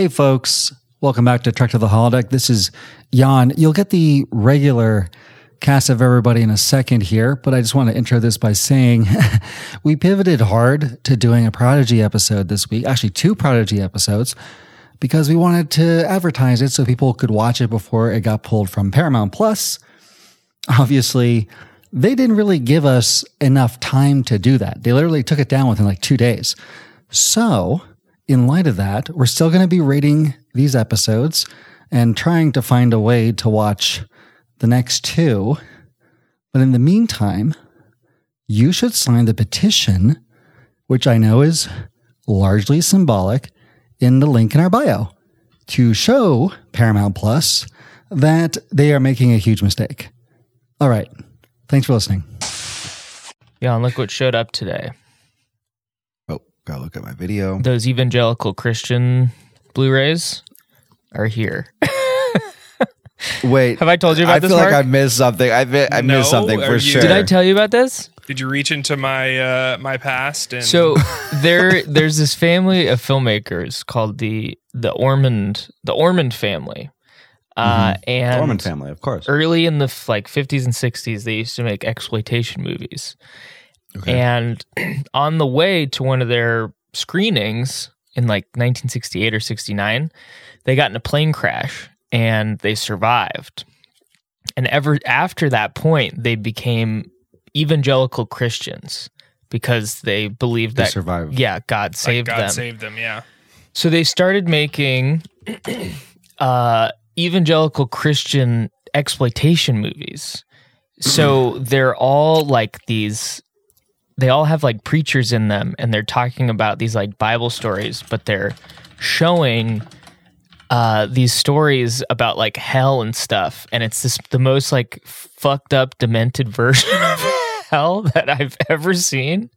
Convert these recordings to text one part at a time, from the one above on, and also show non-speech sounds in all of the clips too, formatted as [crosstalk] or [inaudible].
Hey, folks. Welcome back to Trek to the Holodeck. This is Jan. You'll get the regular cast of everybody in a second here, but I just want to intro this by saying [laughs] we pivoted hard to doing a Prodigy episode this week, actually, two Prodigy episodes, because we wanted to advertise it so people could watch it before it got pulled from Paramount Plus. Obviously, they didn't really give us enough time to do that. They literally took it down within like two days. So, in light of that, we're still going to be rating these episodes and trying to find a way to watch the next two. But in the meantime, you should sign the petition, which I know is largely symbolic, in the link in our bio to show Paramount Plus that they are making a huge mistake. All right. Thanks for listening. Yeah, and look what showed up today. Gotta look at my video. Those evangelical Christian Blu-rays are here. Wait, Have I told you about I this, I feel like Marc? I missed something. I, mi- I No, missed something for you- sure. Did I tell you about this? Did you reach into my uh, my past and So [laughs] there, there's this family of filmmakers called the the Ormond the Ormond family, uh, and Norman family, of course. early in the like 50s and 60s, they used to make exploitation movies. Okay. And [clears throat] on the way to one of their screenings in like 1968 or 69, they got in a plane crash and they survived. And ever after that point, they became evangelical Christians because they believed They that survived. yeah, God like saved God them. saved them? Yeah. So they started making [clears throat] uh, evangelical Christian exploitation movies. So they're all like these. They all have like preachers in them, and they're talking about these like Bible stories, but they're showing uh, these stories about like hell and stuff, and it's this the most like fucked up, demented [laughs] version of hell that I've ever seen.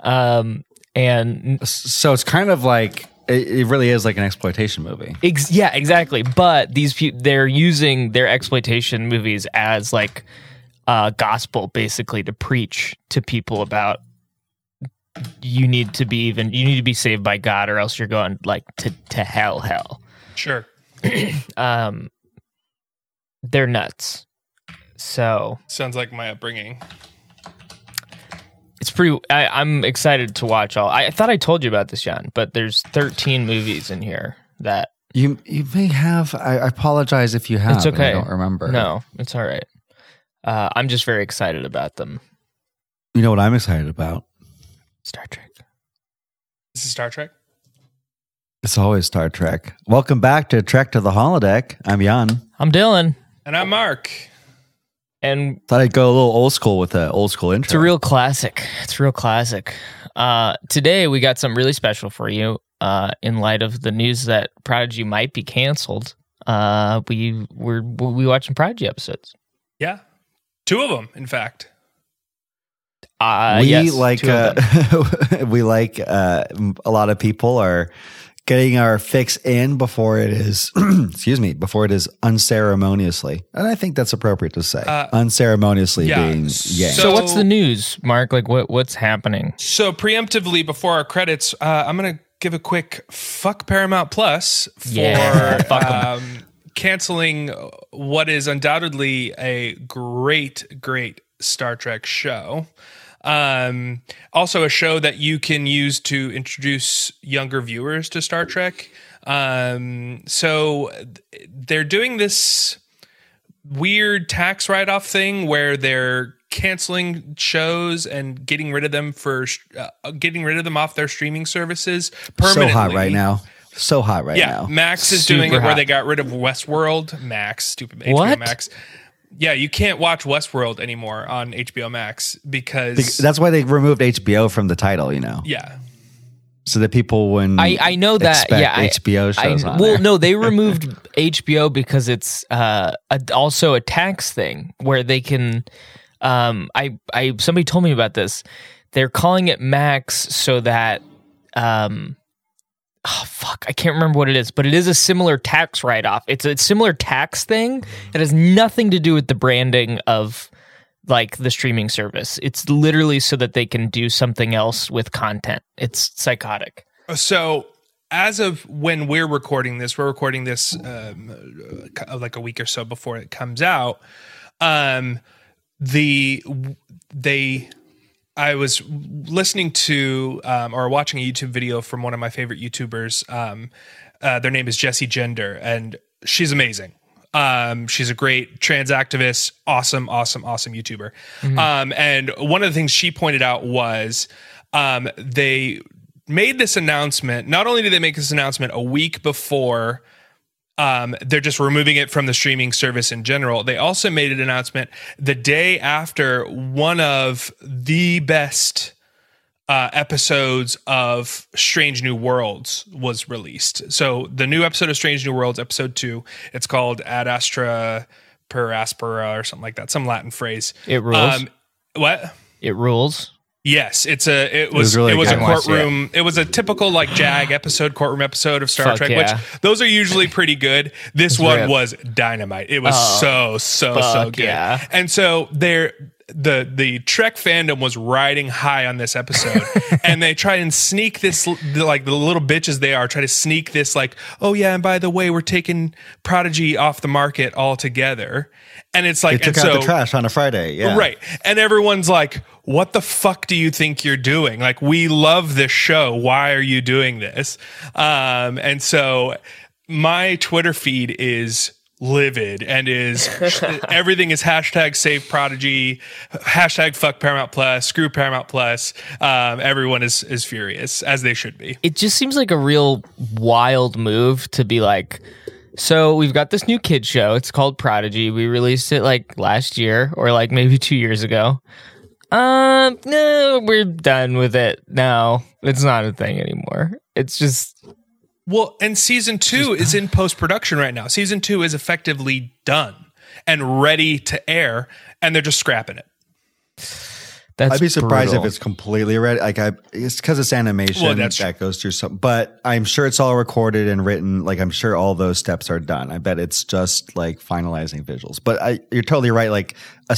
Um, and So it's kind of like, it, really is like an exploitation movie. Ex- yeah, exactly. But these people, they're using their exploitation movies as like uh, gospel, basically, to preach to people about you need to be even you need to be saved by God, or else you're going like to to hell, hell. Sure. [clears throat] Um, they're nuts. So Sounds like my upbringing. it's pretty. I, I'm excited to watch all. I, I thought I told you about this, Jan, but there's 13 movies in here that You you may have. I, I apologize if you have. It's and okay. I don't remember. no, it's all right. Uh, I'm just very excited about them. You know what I'm excited about? Star Trek. This is Star Trek. It's always Star Trek. Welcome back to Trek to the Holodeck. I'm Jan. I'm Dylan, And I'm Marc. and Thought I'd go a little old school with the old school intro. it's a real classic. It's a real classic. Uh, today we got something really special for you. Uh, in light of the news that Prodigy might be canceled, uh, we we're we watching Prodigy episodes. Yeah. Two of them, in fact. Uh, we yes, like two of uh, them. [laughs] we like uh, a lot of people are getting our fix in before it is [clears throat] excuse me before it is unceremoniously and i think that's appropriate to say Uh, unceremoniously yeah, being yanked. so, so- what's the news, Marc? Like what what's happening? So preemptively before our credits, uh, I'm gonna give a quick fuck Paramount Plus [laughs] for Yeah, um, canceling what is undoubtedly a great, great Star Trek show. Um, also, a show that you can use to introduce younger viewers to Star Trek. Um, so they're doing this weird tax write-off thing where they're canceling shows and getting rid of them for uh, getting rid of them off their streaming services so permanently. hot right now so hot right Yeah, now Max is Super doing it where they got rid of Westworld. Max, stupid HBO What? Max. Yeah, you can't watch Westworld anymore on HBO Max because Bec- that's why they removed hbo from the title you know yeah, so that people when I, I know that. expect Yeah, I- hbo shows I, on well, there. no, they [laughs] removed HBO because it's uh, a, also a tax thing where they can. Um, I, I, somebody told me about this. They're calling it Max so that, um, oh fuck, I can't remember what it is, but it is a similar tax write off. It's a similar tax thing. It has nothing to do with the branding of like the streaming service. It's literally so that they can do something else with content. It's psychotic. So as of when we're recording this, we're recording this um, uh, like a week or so before it comes out. Um, the they I was listening to um, or watching a YouTube video from one of my favorite YouTubers. Um, uh, their name is Jessie Gender, and she's amazing. Um, she's a great trans activist, awesome, awesome, awesome YouTuber. Mm-hmm. Um, and one of the things she pointed out was um, they made this announcement. Not only did they make this announcement a week before um, they're just removing it from the streaming service in general. They also made an announcement the day after one of the best uh, episodes of Strange New Worlds was released. So the new episode of Strange New Worlds, episode two, it's called Ad Astra per Aspera or something like that, some Latin phrase. It rules. Um, what? It rules. Yes, it's a it was it was, really it was a courtroom. Watch, yeah. It was a typical like Jag episode, courtroom episode of Star Fuck Trek, yeah. which those are usually pretty good. This one rip. was dynamite. It was oh, so so so good. Yeah. And so there the the Trek fandom was riding high on this episode, [laughs] and they try and sneak this like the little bitches they are try to sneak this like oh yeah and by the way we're taking Prodigy off the market altogether, and it's like they took out so, the trash on a Friday, yeah, right, and everyone's like what the fuck do you think you're doing? Like, we love this show. Why are you doing this? Um, and so my Twitter feed is livid and is [laughs] everything is hashtag save prodigy hashtag fuck paramount plus screw paramount plus um, everyone is is furious as they should be it just seems like a real wild move to be like so we've got this new kid show it's called prodigy we released it like last year or like maybe two years ago um, no, we're done with it now. It's not a thing anymore. It's just well, and season two is in post production right now. Season two is effectively done and ready to air, and they're just scrapping it. That's I'd be surprised brutal. if it's completely ready. Like I, it's because it's animation well, that goes through some, but I'm sure it's all recorded and written. Like I'm sure all those steps are done. I bet it's just like finalizing visuals. But I, you're totally right. Like a,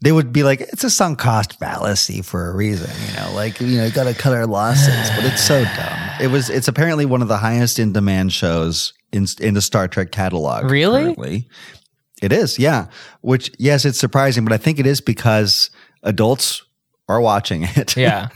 they would be like, it's a sunk cost fallacy for a reason. You know, like you know, you got to cut our losses. But it's so [sighs] dumb. It was. It's apparently one of the highest in demand shows in in the Star Trek catalog. Really? Currently. It is. Yeah. Which yes, it's surprising, but I think it is because adults are watching it. [laughs] Yeah.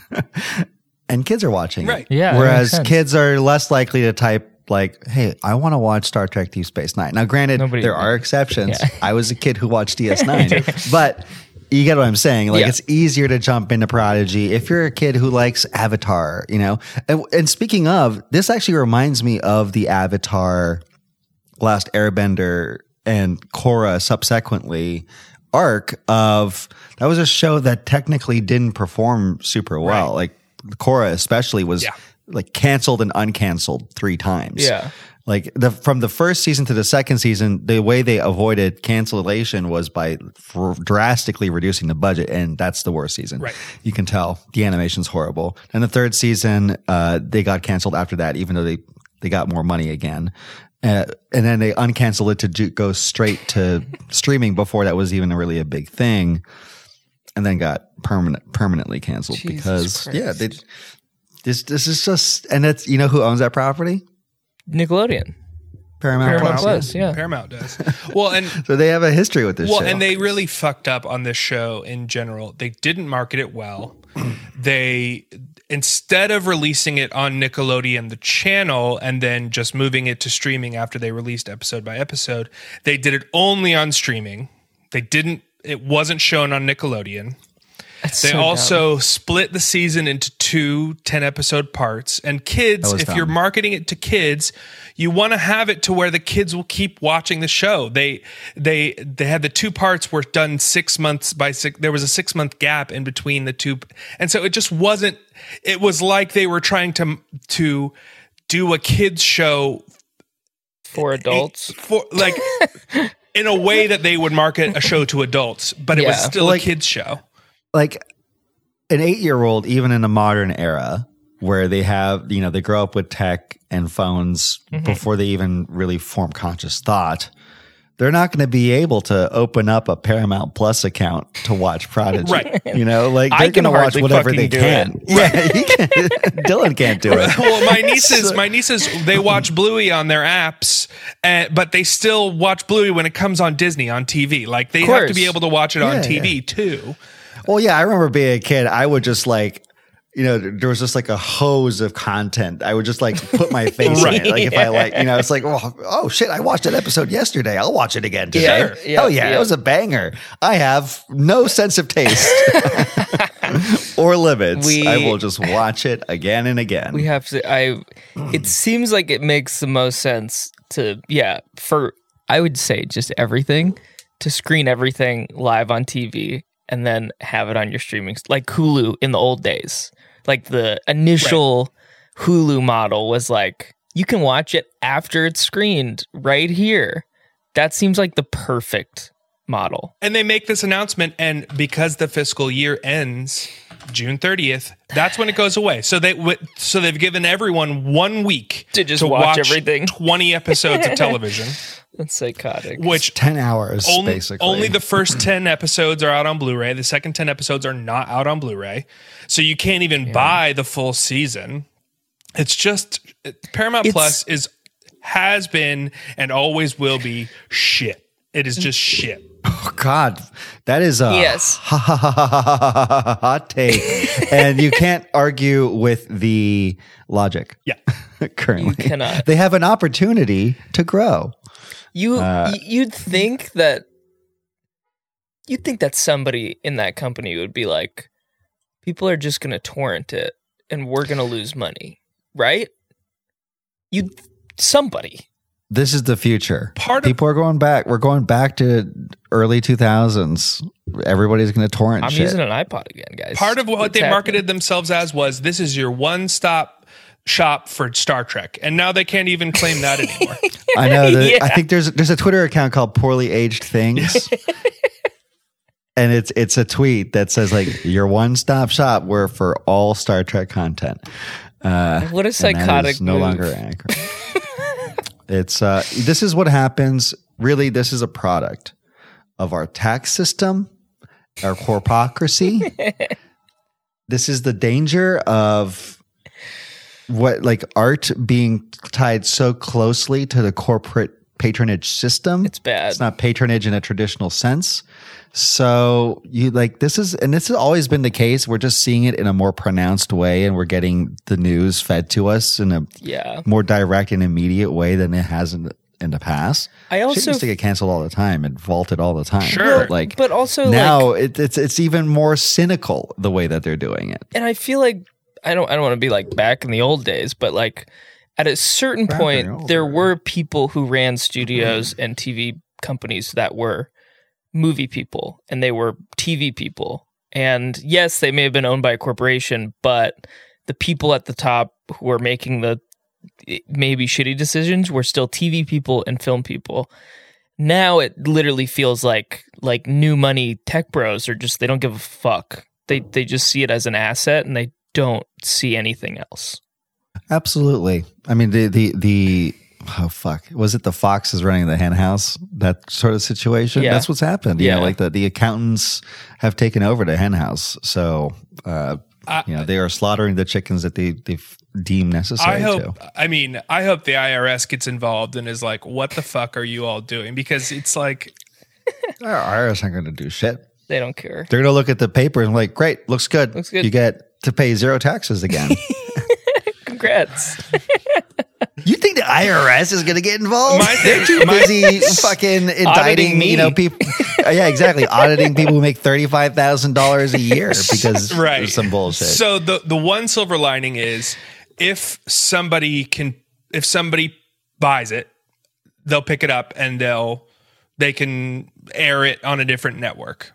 and kids are watching right. it. Yeah. Whereas kids are less likely to type like, "Hey, I want to watch Star Trek Deep Space Nine." Now, granted, Nobody, there are [laughs] exceptions. Yeah. I was a kid who watched DS9, [laughs] but you get what I'm saying. Like, yeah. it's easier to jump into Prodigy if you're a kid who likes Avatar. You know, and, and speaking of, this actually reminds me of the Avatar, Last Airbender, and Korra subsequently arc of that was a show that technically didn't perform super well. Right. Like Korra especially was yeah. like canceled and uncanceled three times. Yeah. Like the from the first season to the second season, the way they avoided cancellation was by drastically reducing the budget, and that's the worst season. Right. You can tell the animation's horrible. And the third season, uh, they got canceled after that, even though they they got more money again. Uh, and then they uncanceled it to go straight to [laughs] streaming before that was even really a big thing and then got permanent permanently canceled Jesus because Christ. yeah, they, this this is just and that's you know who owns that property? Nickelodeon. Paramount, Paramount Plus, yeah. Paramount does. Well, and [laughs] so they have a history with this. Well, show. and they really fucked up on this show in general. They didn't market it well. [clears throat] they instead of releasing it on Nickelodeon, the channel, and then just moving it to streaming after they released episode by episode, they did it only on streaming. They didn't it wasn't shown on Nickelodeon. That's they so also dumb. split the season into two 10 episode parts. And kids, if dumb. you're marketing it to kids, you want to have it to where the kids will keep watching the show. They they they had the two parts were done 6 months by six there was a 6 month gap in between the two. And so it just wasn't it was like they were trying to to do a kids show for adults. For like [laughs] in a way that they would market a show to adults, but it yeah. was still like, a kids show. Like an eight year old, even in a modern era where they have, you know, they grow up with tech and phones mm-hmm. before they even really form conscious thought. They're not going to be able to open up a Paramount Plus account to watch Prodigy. right. You know, like they're going to watch whatever they can. It. Yeah, [laughs] can. [laughs] Dylan can't do it. Well, my nieces, my nieces, they watch Bluey on their apps, and, but they still watch Bluey when it comes on Disney on TV. Like they have to be able to watch it yeah, on TV yeah. too. Well, yeah, I remember being a kid. I would just like you know, there was just like a hose of content. I would just like put my [laughs] face right. in it. Like if I like, you know, it's like, oh, oh shit, I watched that episode yesterday. I'll watch it again today. Yeah, yeah, Hell yeah, yeah, it was a banger. I have no sense of taste [laughs] or limits. We, I will just watch it again and again. We have to. I. It mm. seems like it makes the most sense to yeah for I would say just everything to screen everything live on TV and then have it on your streaming like Hulu in the old days like the initial right. Hulu model was like you can watch it after it's screened right here. That seems like the perfect model. And they make this announcement and because the fiscal year ends June 30th, that's when it goes away. So they so they've given everyone 1 week to just to watch, watch everything. 20 episodes of [laughs] television. That's psychotic. Which 10 hours only, basically. Only the first 10 episodes are out on Blu-ray. The second 10 episodes are not out on Blu-ray. So you can't even yeah. buy the full season. It's just Paramount it's, Plus is has been and always will be shit. It is just shit. Oh God, that is a yes. [laughs] hot take, and you can't argue with the logic. Yeah, [laughs] currently you cannot. They have an opportunity to grow. You uh, you'd think that you'd think that somebody in that company would be like, people are just going to torrent it, and we're going to lose money, right? You somebody. This is the future. Part people of, are going back. We're going back to early 2000s. Everybody's going to torrent. I'm shit. using an iPod again, guys. Part of what What's they happening? marketed themselves as was this is your one stop shop for Star Trek, and now they can't even claim that [laughs] anymore. I know. That, yeah. I think there's there's a Twitter account called Poorly Aged Things. [laughs] and it's it's a tweet that says like your one stop shop where for all Star Trek content. Uh, what a psychotic! no longer accurate. [laughs] it's uh, this is what happens. Really, this is a product of our tax system, our corpocracy. [laughs] this is the danger of what like art being tied so closely to the corporate patronage system. It's bad. It's not patronage in a traditional sense. So you like this is and this has always been the case. We're just seeing it in a more pronounced way and we're getting the news fed to us in a yeah. more direct and immediate way than it has in the, in the past. I also Shit used to get canceled all the time and vaulted all the time. Sure, but like, but also now like, it, it's it's even more cynical the way that they're doing it. And I feel like I don't I don't want to be like back in the old days, but like at a certain point there were people who ran studios mm-hmm. and TV companies that were movie people and they were TV people. And yes, they may have been owned by a corporation, but the people at the top who were making the eh, maybe shitty decisions were still TV people and film people. Now it literally feels like like new money tech bros are just they don't give a fuck. They they just see it as an asset and they don't see anything else. Absolutely. I mean, the the the oh fuck. Was it the fox is running the hen house? That sort of situation? Yeah. that's what's happened. Yeah know, like the, the accountants have taken over the hen house. So uh, uh, you know they are slaughtering the chickens that they they deem necessary I hope to. I mean I hope the IRS gets involved and is like what the fuck are you all doing? Because it's like [laughs] IRS aren't going to do shit. They don't care. They're going to look at the papers and like great looks good. Looks good. You get to pay zero taxes again. [laughs] Congrats. [laughs] You think IRS is going to get involved? My They're [laughs] too busy fucking indicting, you know, people. Uh, yeah, exactly. [laughs] Auditing people who make thirty-five thousand dollars a year [laughs] because right. there's some bullshit. So the the one silver lining is if somebody can, if somebody buys it, they'll pick it up and they'll they can air it on a different network.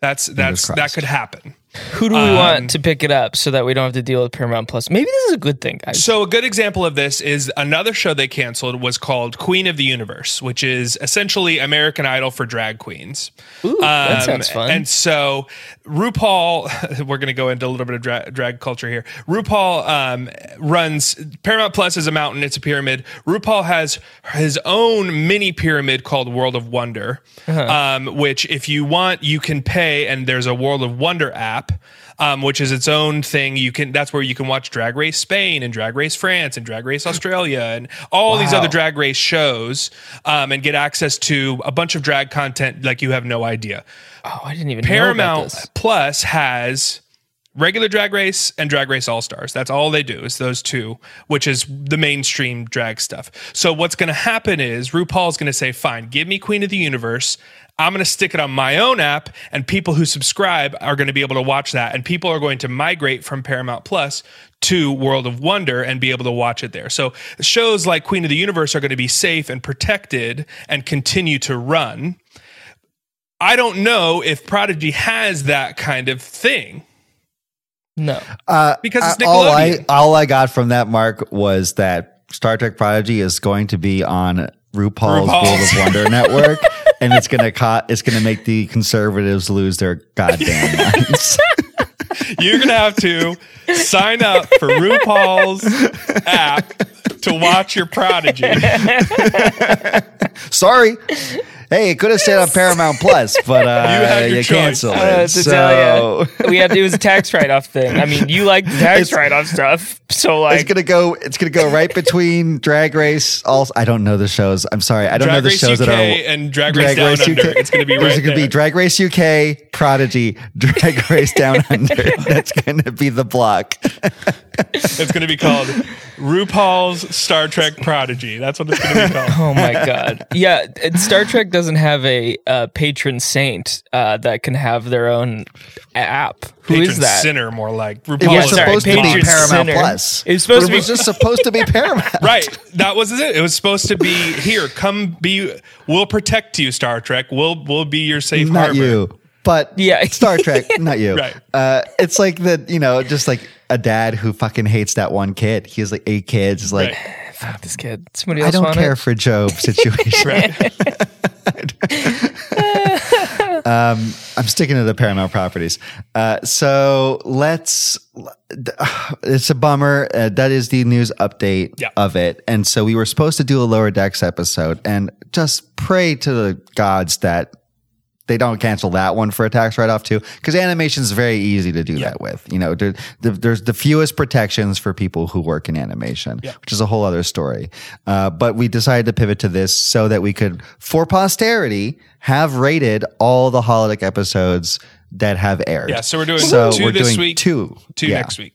That's that's that could happen. Who do we um, want to pick it up so that we don't have to deal with Paramount Plus? Maybe this is a good thing, guys. So a good example of this is another show they canceled was called Queen of the Universe, which is essentially American Idol for drag queens. Ooh, um, that sounds fun. And so RuPaul, [laughs] we're going to go into a little bit of dra- drag culture here. RuPaul um, runs Paramount Plus is a mountain; it's a pyramid. RuPaul has his own mini pyramid called World of Wonder, uh-huh. um, which if you want, you can pay, and there's a World of Wonder app. Um, which is its own thing. You can that's where you can watch Drag Race Spain and Drag Race France and Drag Race Australia and all wow. these other Drag Race shows, um, and get access to a bunch of drag content like you have no idea. Oh, I didn't even know. Paramount Plus has regular drag race and drag race all stars that's all they do is those two which is the mainstream drag stuff so what's going to happen is rupaul's going to say fine give me queen of the universe i'm going to stick it on my own app and people who subscribe are going to be able to watch that and people are going to migrate from paramount plus to world of wonder and be able to watch it there so shows like queen of the universe are going to be safe and protected and continue to run I don't know if Prodigy has that kind of thing. No, uh, because it's Nickelodeon. All I, all I got from that Marc was that Star Trek Prodigy is going to be on RuPaul's, RuPaul's. World of Wonder [laughs] network, and it's gonna co- it's gonna make the conservatives lose their goddamn [laughs] minds. You're gonna have to sign up for RuPaul's app to watch your Prodigy. [laughs] Sorry. Hey, it could have stayed on Paramount Plus, [laughs] but uh, you, you canceled it. Uh, so we had it was a tax write off thing. I mean, you like tax write off stuff, so like it's gonna go. It's gonna go right between Drag Race. Also, I don't know the shows. I'm sorry, I don't Drag know the Race shows UK that are and Drag Race Drag Down Race Under. UK. It's gonna be right There's gonna be Drag Race UK, Prodigy, Drag Race Down Under. [laughs] That's gonna be the block. it's gonna be called RuPaul's Star Trek Prodigy. That's what it's gonna be [laughs] called. Oh my god! Yeah, Star Trek doesn't have a uh, patron saint uh, that can have their own app. Who patron is that? Sinner, more like. RuPaul it was supposed to be Paramount Sinner. Plus. It was supposed to be. was just supposed to be [laughs] Paramount. right. That was it. It was supposed to be here. Come be. We'll protect you, Star Trek. We'll we'll be your safe Not harbor. you, but yeah, [laughs] Star Trek. Not you. right. Uh, it's like that. You know, just like a dad who fucking hates that one kid. He has like eight kids. It's like. Right [sighs] fuck this kid. Somebody else. I don't care it? for Job [laughs] situation. [laughs] um, I'm sticking to the Paramount properties. Uh, so let's. It's a bummer. Uh, that is the news update yeah. of it. And so we were supposed to do a lower decks episode, and just pray to the gods that they don't cancel that one for a tax write off too, because animation is very easy to do yeah. that with. You know, there, the, there's the fewest protections for people who work in animation, yeah. which is a whole other story. Uh, but we decided to pivot to this so that we could, for posterity, have rated all the holodeck episodes that have aired. Yeah, so we're doing so two we're this doing week, two, two yeah. next week.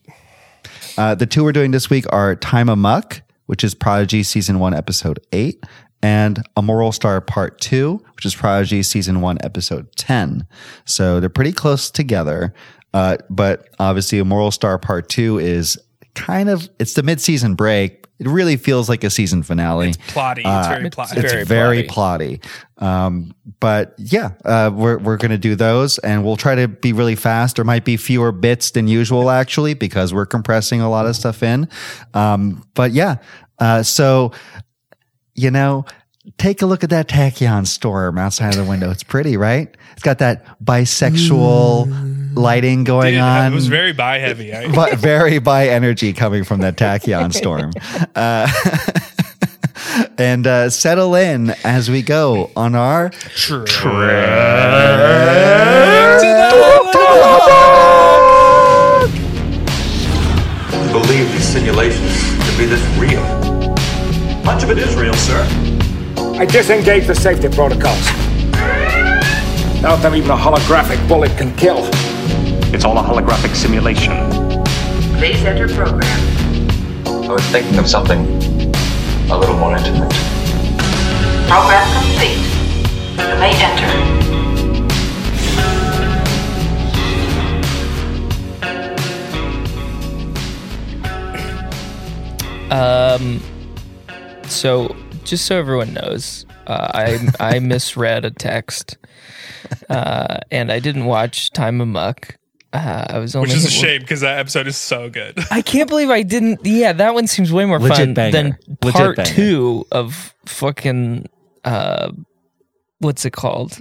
Uh, the two we're doing this week are Time Amok, which is Prodigy season one, episode eight, and A Moral Star Part 2, which is Prodigy Season 1, Episode 10. So they're pretty close together. Uh, but obviously, A Moral Star Part 2 is kind of, it's the mid-season break. It really feels like a season finale. It's plotty. It's uh, very plotty. It's very, very plotty. plotty. Um, but yeah, uh, we're, we're going to do those and we'll try to be really fast. There might be fewer bits than usual, actually, because we're compressing a lot of stuff in. Um, but yeah, uh, so you know, take a look at that tachyon storm outside of the window. It's pretty, right? It's got that bisexual mm. lighting going Dude, on. It was very bi heavy, but very bi energy coming from that tachyon storm. [laughs] Uh, [laughs] and uh, settle in as we go on our trip believe these simulations to be this real. Much of it is real, sir. I disengage the safety protocols. Now that even a holographic bullet can kill. It's all a holographic simulation. Please enter program. I was thinking of something a little more intimate. Program complete. You may enter. Um, so just so everyone knows, uh, I [laughs] I misread a text, uh, and I didn't watch Time Amok. Uh, I was only Which is a shame because that episode is so good. I can't believe I didn't. Yeah, that one seems way more Legit fun banger. than Legit part banger. two of fucking uh, what's it called?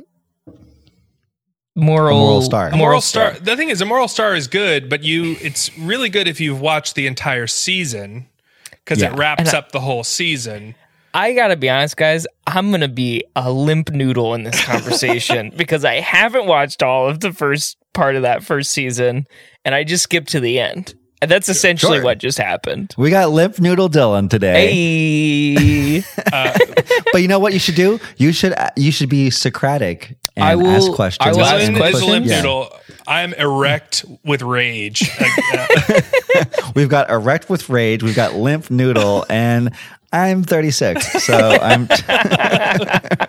Moral, Moral Star. A moral star. The thing is, a moral star is good, but you it's really good if you've watched the entire season because Yeah. it wraps I- up the whole season. I gotta be honest, guys. I'm gonna be a limp noodle in this conversation [laughs] because I haven't watched all of the first part of that first season, and I just skipped to the end. And that's essentially Sure. what just happened. We got Limp Noodle Dylan today. Hey, [laughs] But you know what you should do? You should you should be Socratic and I will- ask questions. I will ask Dylan is a questions? limp Yeah. noodle. I'm erect with rage. [laughs] Uh, We've got erect with rage. We've got limp noodle, and I'm 36, so I'm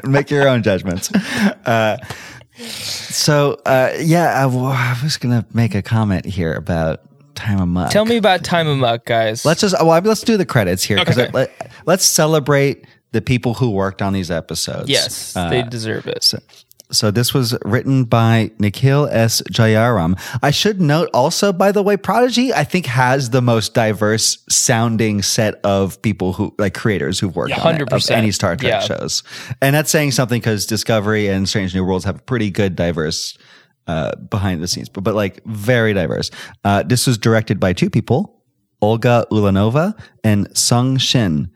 [laughs] make your own judgments. Uh, so uh, yeah, I, w- I was gonna make a comment here about time of month. tell me about Time Amok, guys. Let's just well, let's do the credits here because Okay. let, let's celebrate the people who worked on these episodes. yes, Uh, they deserve it. so this was written by Nikhil S. Jayaram. I should note also, by the way, Prodigy I think has the most diverse sounding set of people who like creators who've worked Yeah, on it, of 100%. any Star Trek Yeah. shows, and that's saying something because Discovery and Strange New Worlds have pretty good diverse uh, behind the scenes, but but like very diverse. Uh, this was directed by two people, Olga Ulanova and Sung Shin.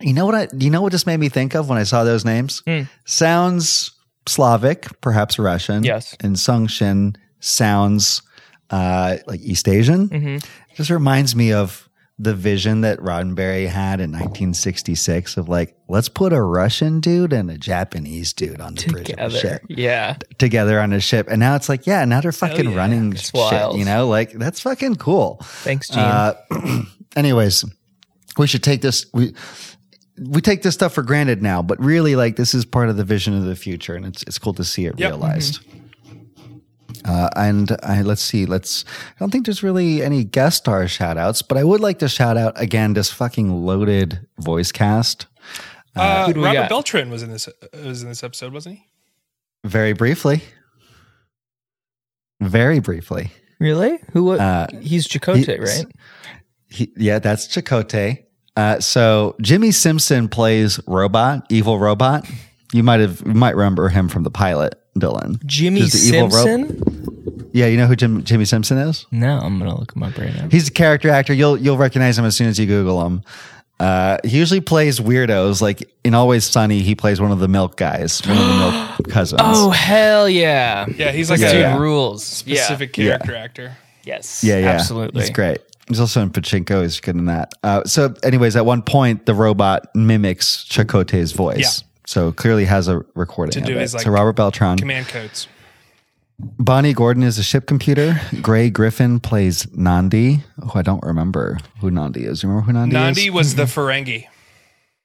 You know what I you know what this made me think of when I saw those names? Hmm. Sounds Slavic, perhaps Russian. Yes. And Sung Shin sounds uh, like East Asian. Mm-hmm. Just reminds me of the vision that Roddenberry had in 1966 of like, let's put a Russian dude and a Japanese dude on the bridge of a Together, ship yeah. together on a ship. And now it's like, yeah, now they're fucking yeah. running It's shit, wild. you know? Like that's fucking cool. Thanks, Gene. Uh, [clears throat] anyways, we should take this we we take this stuff for granted now, but really like this is part of the vision of the future and it's it's cool to see it Yep. realized. Uh, and I, let's see, let's, I don't think there's really any guest star shout outs, but I would like to shout out again this fucking loaded voice cast. uh, who do we Robert got? Beltran was in this was in this episode, wasn't he? Very briefly. Very briefly. really? Who? wa- uh, he's Chakotay, he- right? He, yeah, that's Chakotay. Uh, so Jimmy Simpson plays Robot, evil robot. You might have you might remember him from the pilot, Dylan. Jimmy Just the evil ro- Simpson? Yeah, you know who Jim, Jimmy Simpson is? no, I'm gonna look him up right now. He's a character actor. You'll you'll recognize him as soon as you Google him. Uh, he usually plays weirdos. Like in Always Sunny, he plays one of the milk guys, one of the milk [gasps] cousins. Oh hell yeah! Yeah, he's like This a dude Yeah. rules. specific Yeah. character actor. Yes. yeah, yeah, Absolutely. He's great. He's also in Pachinko. He's good in that. Uh, so, anyways, at one point, the robot mimics Chakotay's voice. Yeah. So clearly has a recording To do it. his, like, so Robert Beltran. Command codes. Bonnie Gordon is a ship computer. Grey Griffin plays Nandi, who I don't remember who Nandi is. You remember who Nandi, is? Nandi is? was the Ferengi.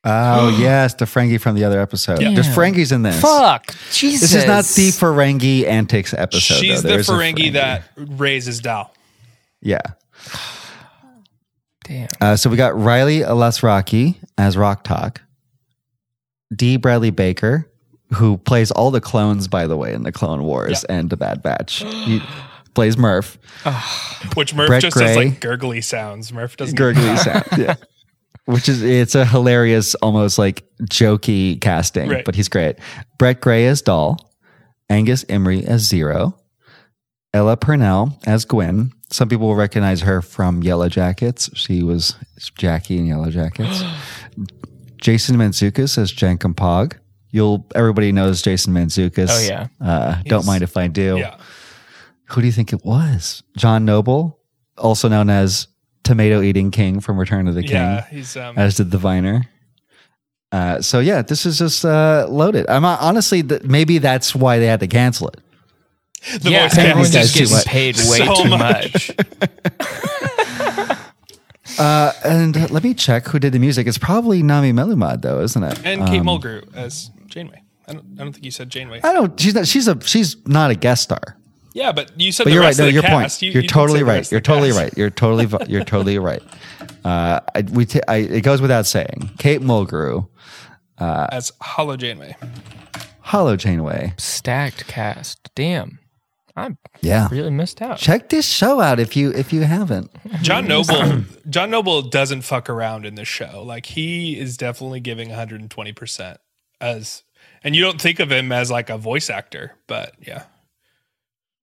Oh, [gasps] yes, the Ferengi from the other episode. Yeah. There's Ferengis in this. Fuck. Jesus. This is not the Ferengi antics episode. She's though. the There is a Ferengi that raises Dal. Yeah. Damn. Uh, so we got Rylee Alazraqui as Rok-Tahk. D. Bradley Baker, who plays all the clones, by the way, in the Clone Wars Yeah. and the Bad Batch. He plays Murph. Ah, which Murph Brett just does Gray. like gurgly sounds. Murph doesn't. Gurgly [laughs] sound. Yeah. Which is it's a hilarious, almost like jokey casting, Right. but he's great. Brett Gray as Dal, Angus Imrie as Zero, Ella Purnell as Gwen. Some people will recognize her from Yellow Jackets. She was Jackie in Yellow Jackets. [gasps] [gasps] [gasps] Jason Mantzoukas as Jankum Pog. You'll everybody knows Jason Mantzoukas. Oh, yeah. Uh, don't mind if I do. Yeah. Who do you think it was? John Noble, also known as Tomato Eating King from Return of the King, Yeah. He's um, as did the Viner. Uh, so yeah, this is just uh, loaded. I'm uh, honestly th- maybe that's why they had to cancel it. the yeah, voice everyone's guys just too getting much. paid way So too much. much. [laughs] Uh, and let me check who did the music. It's probably Nami Melumad though, isn't it? and Kate Um, Mulgrew as Janeway. I don't, I don't think you said Janeway. I don't. She's not. She's a. She's not a guest star. Yeah, but you said But the you're right. rest No, the your cast. point. You- you're you totally right. You're totally cast. right. You're totally. [laughs] You're totally right. Uh, I, we. T- I, it goes without saying. Kate Mulgrew, As Hollow Janeway. Hollow Janeway. Stacked cast. Damn. I'm Yeah. really missed out. Check this show out if you if you haven't. John Noble [clears throat] John Noble doesn't fuck around in this show. Like he is definitely giving 120% as and you don't think of him as like a voice actor, but yeah.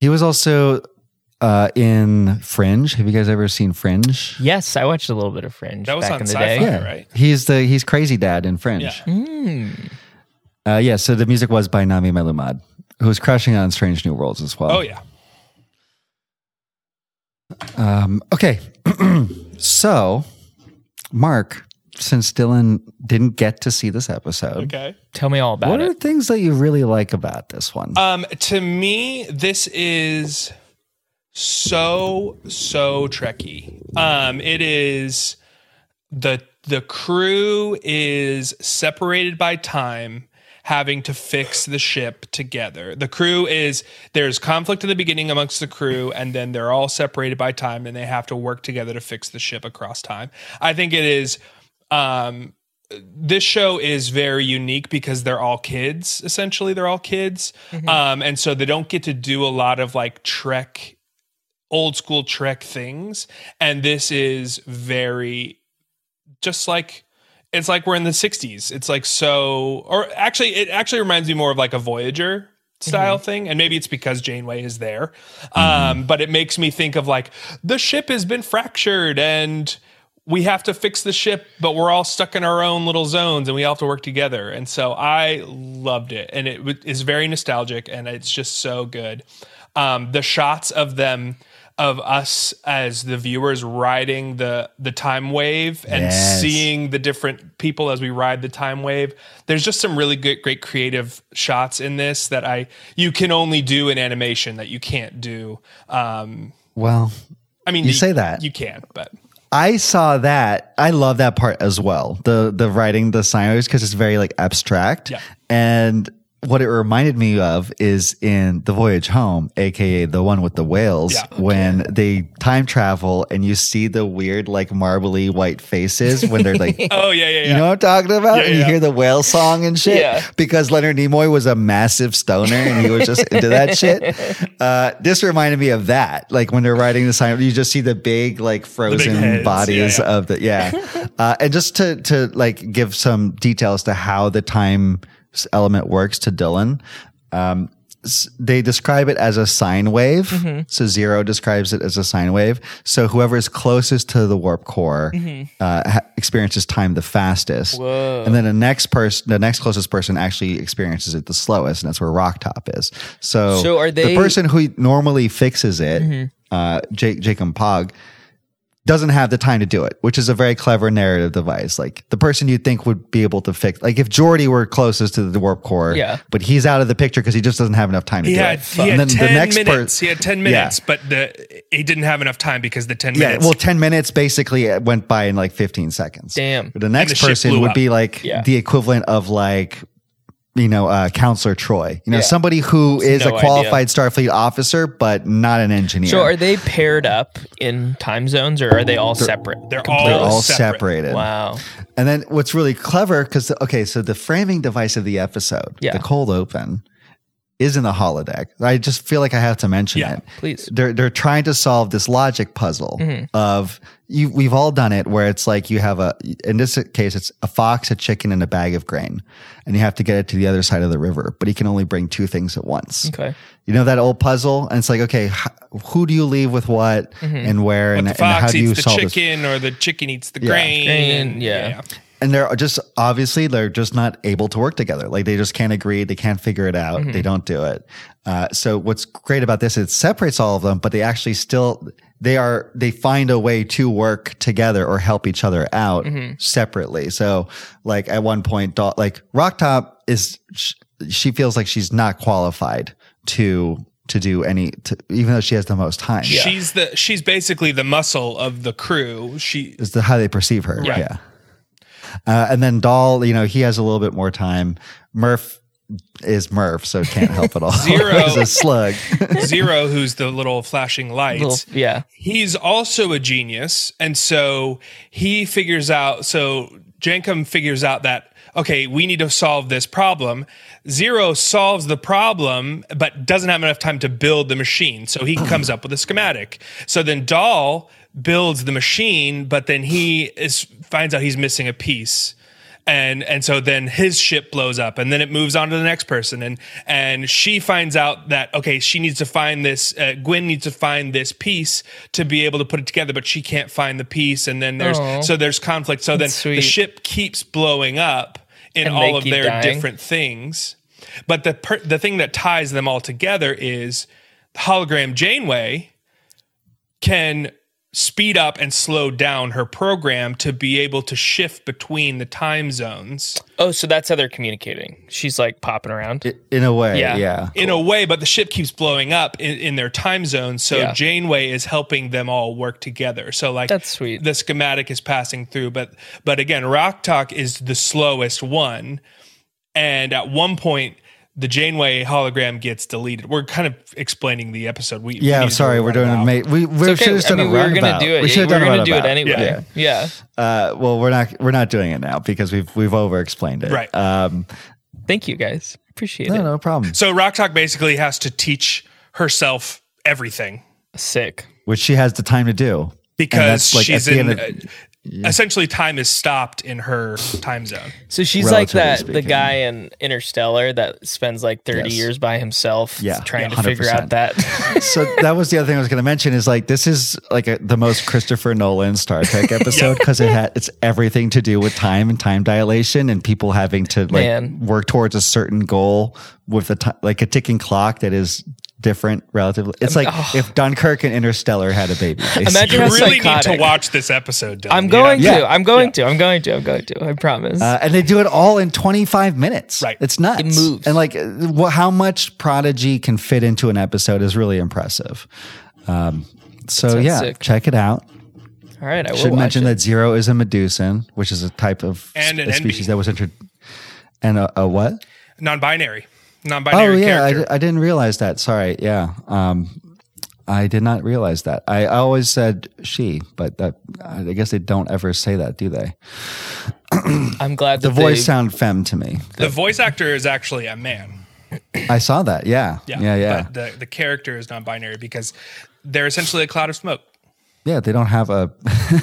He was also uh, in Fringe. Have you guys ever seen Fringe? Yes, I watched a little bit of Fringe That was back on in the Sci-Fi, day. right? He's the he's crazy dad in Fringe. Yeah. Uh, yeah. So the music was by Nami Melumad, who crashing on Strange New Worlds as well. Oh yeah. Um, okay. [clears throat] so, Marc, since Dylan didn't get to see this episode, Okay. Tell me all about it. what are things that you really like about this one? Um, to me, this is so so Trekky. Um, it is the the crew is separated by time having to fix the ship together. The crew is there's conflict in the beginning amongst the crew and then they're all separated by time and they have to work together to fix the ship across time. I think it is um this show is very unique because they're all kids essentially they're all kids um, and so they don't get to do a lot of like trek old school trek things and this is very just like it's like we're in the 60s it's like so or actually it actually reminds me more of like a voyager style thing and maybe it's because janeway is there um, but it makes me think of like the ship has been fractured and we have to fix the ship, but we're all stuck in our own little zones and we all have to work together. And so I loved it. And it w- is very nostalgic and it's just so good. Um, the shots of them, of us as the viewers riding the the time wave and Yes. seeing the different people as we ride the time wave. There's just some really good, great creative shots in this that I you can only do in animation that you can't do. Um, well, I mean, You say that. you can, but I saw that. I love that part as well. The the writing the science because it's very like abstract. Yeah. And what it reminded me of is in The Voyage Home, aka the one with the whales, Yeah. when they time travel and you see the weird like marbly white faces when they're like [laughs] oh yeah, yeah, yeah. You know what I'm talking about? Yeah, and you hear the whale song and shit. Yeah. Because Leonard Nimoy was a massive stoner and he was just into that shit. [laughs] Uh, this reminded me of that. Like when they're riding the sign, you just see the big, like frozen heads. bodies of the, yeah. [laughs] uh, and just to, to like give some details to how the time element works to Dylan. Um, they describe it as a sine wave. So zero describes it as a sine wave. So whoever is closest to the warp core uh, ha- experiences time the fastest, and then the next person, the next closest person, actually experiences it the slowest, and that's where Rok-Tahk is. So, So are they- the person who normally fixes it, uh, Jake Jacob Pog, doesn't have the time to do it, which is a very clever narrative device. Like the person you'd think would be able to fix, like if Geordi were closest to the warp core, Yeah. but he's out of the picture because he just doesn't have enough time to He do had, it. he had 10 per- minutes. he had 10 Yeah. minutes, but the he didn't have enough time because the 10 Yeah, minutes. well, 10 minutes basically uh, went by in like 15 seconds. Damn. The next the person would up. be like Yeah. the equivalent of like, you know, uh, Counselor Troi. You know, Yeah. somebody who is No a qualified Starfleet officer, but not an engineer. So are they paired up in time zones or are they all separate? they're They're all, all separate. separated. Wow. And then what's really clever, because okay, so the framing device of the episode, Yeah. the cold open, is in the holodeck. I just feel like I have to mention Yeah, it. please. They're they're trying to solve this logic puzzle Mm-hmm. of you. We've all done it, where it's like you have a. In this case, it's a fox, a chicken, and a bag of grain, and you have to get it to the other side of the river. But he can only bring two things at once. Okay. You know that old puzzle, and it's like, okay, who do you leave with what, and where, and, The and fox how do you eats the solve this? chicken, or the chicken eats the Yeah. grain. Grain, and- yeah. And they're just obviously they're just not able to work together. Like they just can't agree. They can't figure it out. They don't do it. Uh, so what's great about this it separates all of them but they actually still they are they find a way to work together or help each other out separately. So like at one point Dal- like Rok-Tahk is she feels like she's not qualified to to do any to, even though she has the most time. She's the she's basically the muscle of the crew. She is the how they perceive her. Right. Yeah. Uh, and then Dal, you know, he has a little bit more time. Murph is Murph, so can't help at all. [laughs] Zero. He's a slug. [laughs] Zero, [laughs] who's the little flashing lights. Little, yeah. he's also a genius and so he figures out so Jankum figures out that okay, we need to solve this problem. Zero solves the problem, but doesn't have enough time to build the machine. So he comes up with a schematic. So then Dahl builds the machine, but then he is finds out he's missing a piece and and so then his ship blows up and then it moves on to the next person and and she finds out that okay she needs to find this uh, Gwen needs to find this piece to be able to put it together but she can't find the piece and then there's Aww. so there's conflict so That's then sweet. the ship keeps blowing up in and all of their dying. different things but the per- the thing that ties them all together is hologram Janeway can speed up and slow down her program to be able to shift between the time zones. Oh, so that's how they're communicating. She's like popping around. In a way, yeah. yeah. In a way, but the ship keeps blowing up in, in their time zone. So yeah. Janeway is helping them all work together. So like that's sweet. The schematic is passing through, but but again, Rok-Tahk is the slowest one. And at one point, the Janeway hologram gets deleted. We're kind of explaining the episode. We yeah, we I'm sorry, we're doing a mate. We we okay. should have done I mean, a we were going to do it. We should have done going to do it anyway. Yeah. yeah. Uh, well, we're not we're not doing it now because we've we've over explained it. Right. Um, Thank you guys. Appreciate no, it. No problem. So Rok-Tahk basically has to teach herself everything. Sick. Which she has the time to do because like she's in. Of, yeah. essentially time is stopped in her time zone. So she's like that speaking. the guy in Interstellar that spends like 30 yes. years by himself yeah. trying yeah, to figure out that. [laughs] so that was the other thing I was going to mention is like this is like a, the most Christopher Nolan Star Trek [laughs] episode because it had it's everything to do with time and time dilation and people having to like Man. work towards a certain goal with a t- like a ticking clock that is different relatively. It's like oh. if Dunkirk and Interstellar had a baby. [laughs] Basically. Imagine you really psychotic. need to watch this episode. Dylan. I'm going to. Yeah. I'm going yeah. to. I'm going to. I'm going to. I promise. Uh, and they do it all in 25 minutes. Right. It's nuts. It moves. And like uh, how much Prodigy can fit into an episode is really impressive. Um, so yeah, sick. check it out. All right. I should mention it. that Zero is a Medusan, which is a type of and a species that was introduced. And a, a what? Non-binary non-binary. Oh yeah, I, I, didn't realize that. Sorry. Yeah, um, I did not realize that. I, I always said she, but that I guess they don't ever say that, do they? [clears throat] I'm glad the voice sound femme to me. The voice actor is actually a man. I saw that. Yeah, yeah, yeah. yeah. But the the character is non-binary because they're essentially a cloud of smoke. Yeah, they don't have a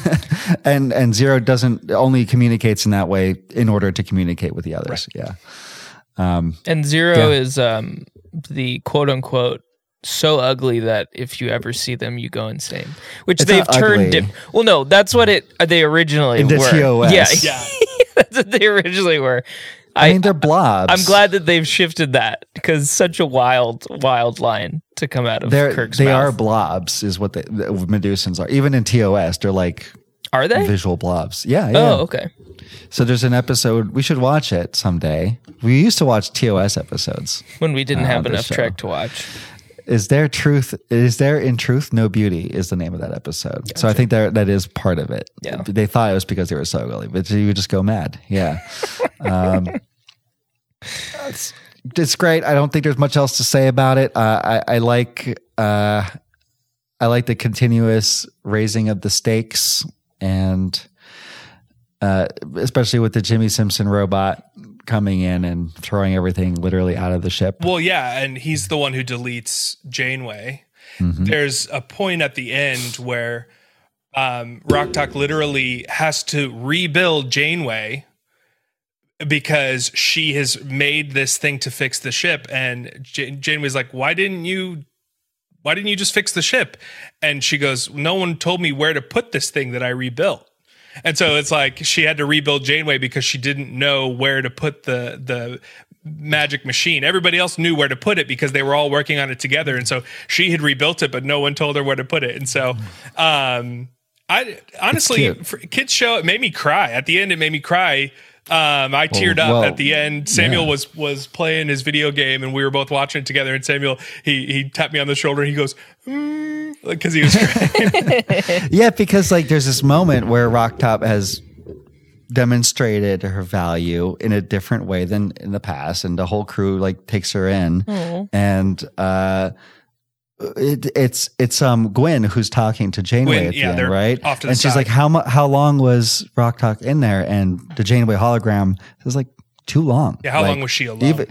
[laughs] and and zero doesn't only communicates in that way in order to communicate with the others. Right. Yeah. Um, and zero yeah. is um, the quote unquote so ugly that if you ever see them, you go insane. Which it's they've turned. Di- well, no, that's what it they originally Into were. TOS. Yeah, yeah. [laughs] that's what they originally were. I, I, mean, they're blobs. I'm glad that they've shifted that because such a wild, wild line to come out of they're, Kirk's They mouth. are blobs, is what the, the Medusans are. Even in TOS, they're like are they visual blobs? Yeah, yeah. Oh, okay. So there's an episode we should watch it someday. We used to watch TOS episodes when we didn't uh, have enough Trek to watch. Is there truth? Is there in truth no beauty? Is the name of that episode. Gotcha. So I think that that is part of it. Yeah. They thought it was because they were so ugly, but you would just go mad. Yeah. [laughs] um, it's, it's great. I don't think there's much else to say about it. Uh, I, I like. Uh, I like the continuous raising of the stakes and uh, especially with the Jimmi Simpson robot coming in and throwing everything literally out of the ship. Well, yeah, and he's the one who deletes Janeway. Mm-hmm. There's a point at the end where um, Rok-Tahk literally has to rebuild Janeway because she has made this thing to fix the ship, and Janeway's like, "Why didn't you why didn't you just fix the ship? And she goes, no one told me where to put this thing that I rebuilt. And so it's like she had to rebuild Janeway because she didn't know where to put the the magic machine. Everybody else knew where to put it because they were all working on it together. And so she had rebuilt it, but no one told her where to put it. And so um I honestly kids show it made me cry. At the end it made me cry um, I teared well, up well, at the end. Samuel yeah. was was playing his video game, and we were both watching it together. And Samuel he he tapped me on the shoulder. and He goes, because mm, he was [laughs] yeah, because like there's this moment where Rok-Tahk has demonstrated her value in a different way than in the past, and the whole crew like takes her in, Aww. and uh, it, it's it's um Gwyn who's talking to Janeway Gwyn, at the yeah, end, right? off to the and she's like, "How mu- how long was Rok-Tahk in there?" And the Janeway hologram is like too long. Yeah, how Like, long was she alone? Even,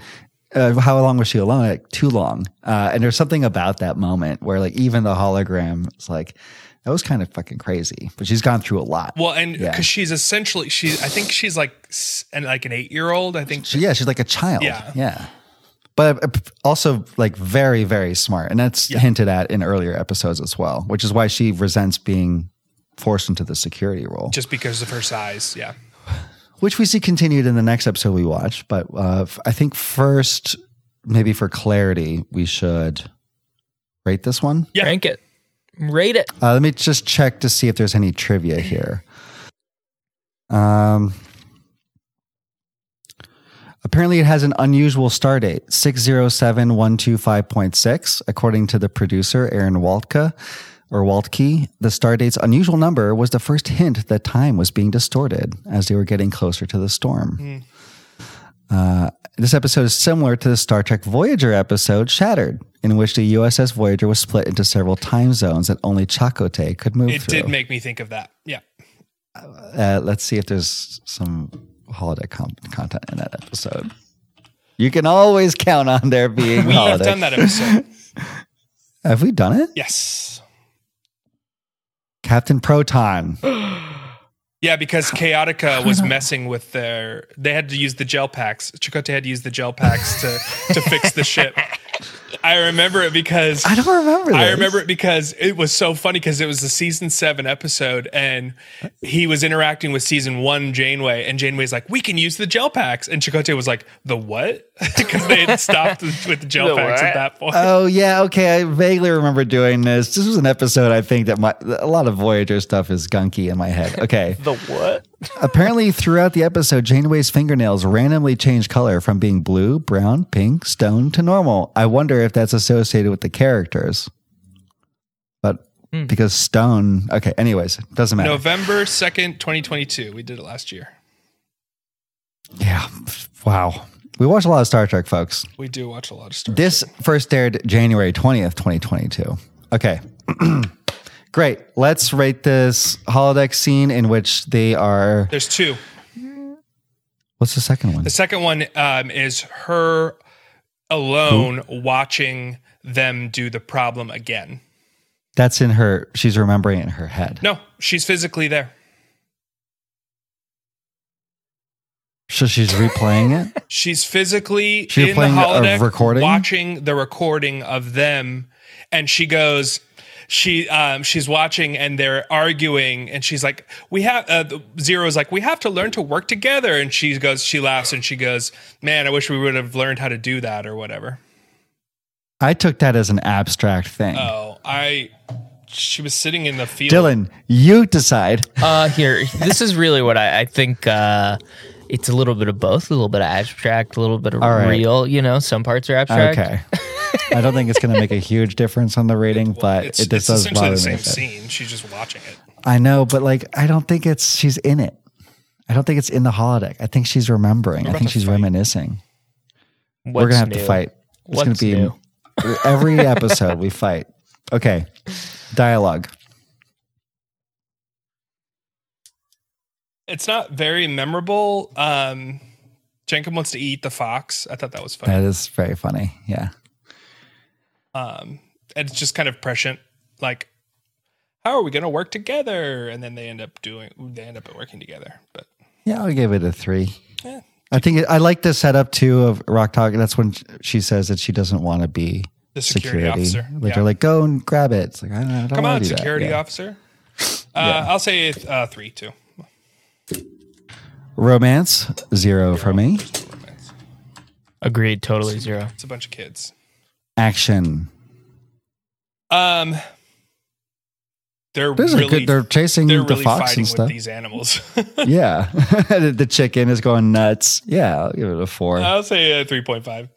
uh, how long was she alone? Like too long. Uh, and there's something about that moment where like even the hologram is like that was kind of fucking crazy. But she's gone through a lot. Well, and because Yeah. she's essentially she, I think she's like and like an eight year old. I think. So, yeah, she's like a child. Yeah. yeah. But uh, also like very very smart, and that's hinted at in earlier episodes as well, which is why she resents being forced into the security role, just because of her size. Yeah. [sighs] which we see continued in the next episode we watch. But uh, f- I think first, maybe for clarity, we should rate this one. Yeah. Rank it. Rate it. Uh, let me just check to see if there's any trivia here. Um, apparently, it has an unusual star date 607125.6. According to the producer, Aaron Waltka or Waltke, the star date's unusual number was the first hint that time was being distorted as they were getting closer to the storm. Uh, this episode is similar to the Star Trek Voyager episode Shattered, in which the USS Voyager was split into several time zones that only Chakotay could move It through. did make me think of that. Yeah. uh, let's see if there's some holodeck com- content in that episode. You can always count on there being We have done that episode. [laughs] Have we done it? yes. Captain Proton. [gasps] Yeah, because Chaotica [laughs] was messing with their. They had to use the gel packs. Chakotay had to use the gel packs to to fix the ship. [laughs] I remember it because I don't remember I remember it because it was so funny because it was the season seven episode and he was interacting with season one Janeway and Janeway's like, we can use the gel packs. And Chakotay was like, the what? [laughs] Because they had stopped with the gel The packs what? at that point. Oh yeah, okay. I vaguely remember doing this. This was an episode I think that my a lot of Voyager stuff is gunky in my head. Okay. [laughs] The what? Apparently, throughout the episode, Janeway's fingernails randomly change color from being blue, brown, pink, stone to normal. I wonder if that's associated with the characters. But hmm. because stone, okay. Anyways, doesn't matter. November 2nd, 2022. We did it last year. Yeah. Wow. We watch a lot of Star Trek, folks. We do watch a lot of Star Trek. This first aired January 20th, 2022. Okay. [clears throat] Great. Let's rate this holodeck scene in which they are. There's two. What's the second one? The second one um, is her alone watching them do the problem again. That's in her. She's remembering it in her head. No, she's physically there. So she's replaying it. [laughs] She's physically She's in the playing a- a holodeck, recording? watching the recording of them, and she goes. She um, she's watching and they're arguing and she's like we have uh, zero is like we have to learn to work together and she goes she laughs and she goes man I wish we would have learned how to do that or whatever I took that as an abstract thing. oh I she was sitting in the field Dylan, you decide. Uh, here, this is really what I, I think. Uh, it's a little bit of both, a little bit of abstract, a little bit of All right. real. You know, some parts are abstract. Okay. I don't think it's going to make a huge difference on the rating, but it's, it it's does essentially bother the me. same a scene she's just watching it I know, but like, I don't think it's she's in it. I don't think it's in the holodeck. I think she's remembering. I think she's fight. reminiscing. What's We're gonna have to fight. It's gonna be new? every episode we fight. Okay, dialogue. It's not very memorable um Jankom wants to eat the fox I thought that was funny That is very funny. Yeah. um and it's just kind of prescient like how are we going to work together and then they end up doing they end up working together but Yeah, I'll give it a three. Yeah. I think it, I like the setup too of Rok-Tahk. That's when she says that she doesn't want to be The security officer, Like yeah. they're like, go and grab it. It's like I don't, I don't come on do that. security Yeah. officer [laughs] uh, i'll say uh, three too Romance zero for me. Agreed. Totally zero. it's a bunch of kids Action. um they're There's really a good. They're chasing they're the really fox fighting and with stuff. these animals [laughs] yeah, the, [laughs] the chicken is going nuts. Yeah, I'll give it a four. i'll say a 3.5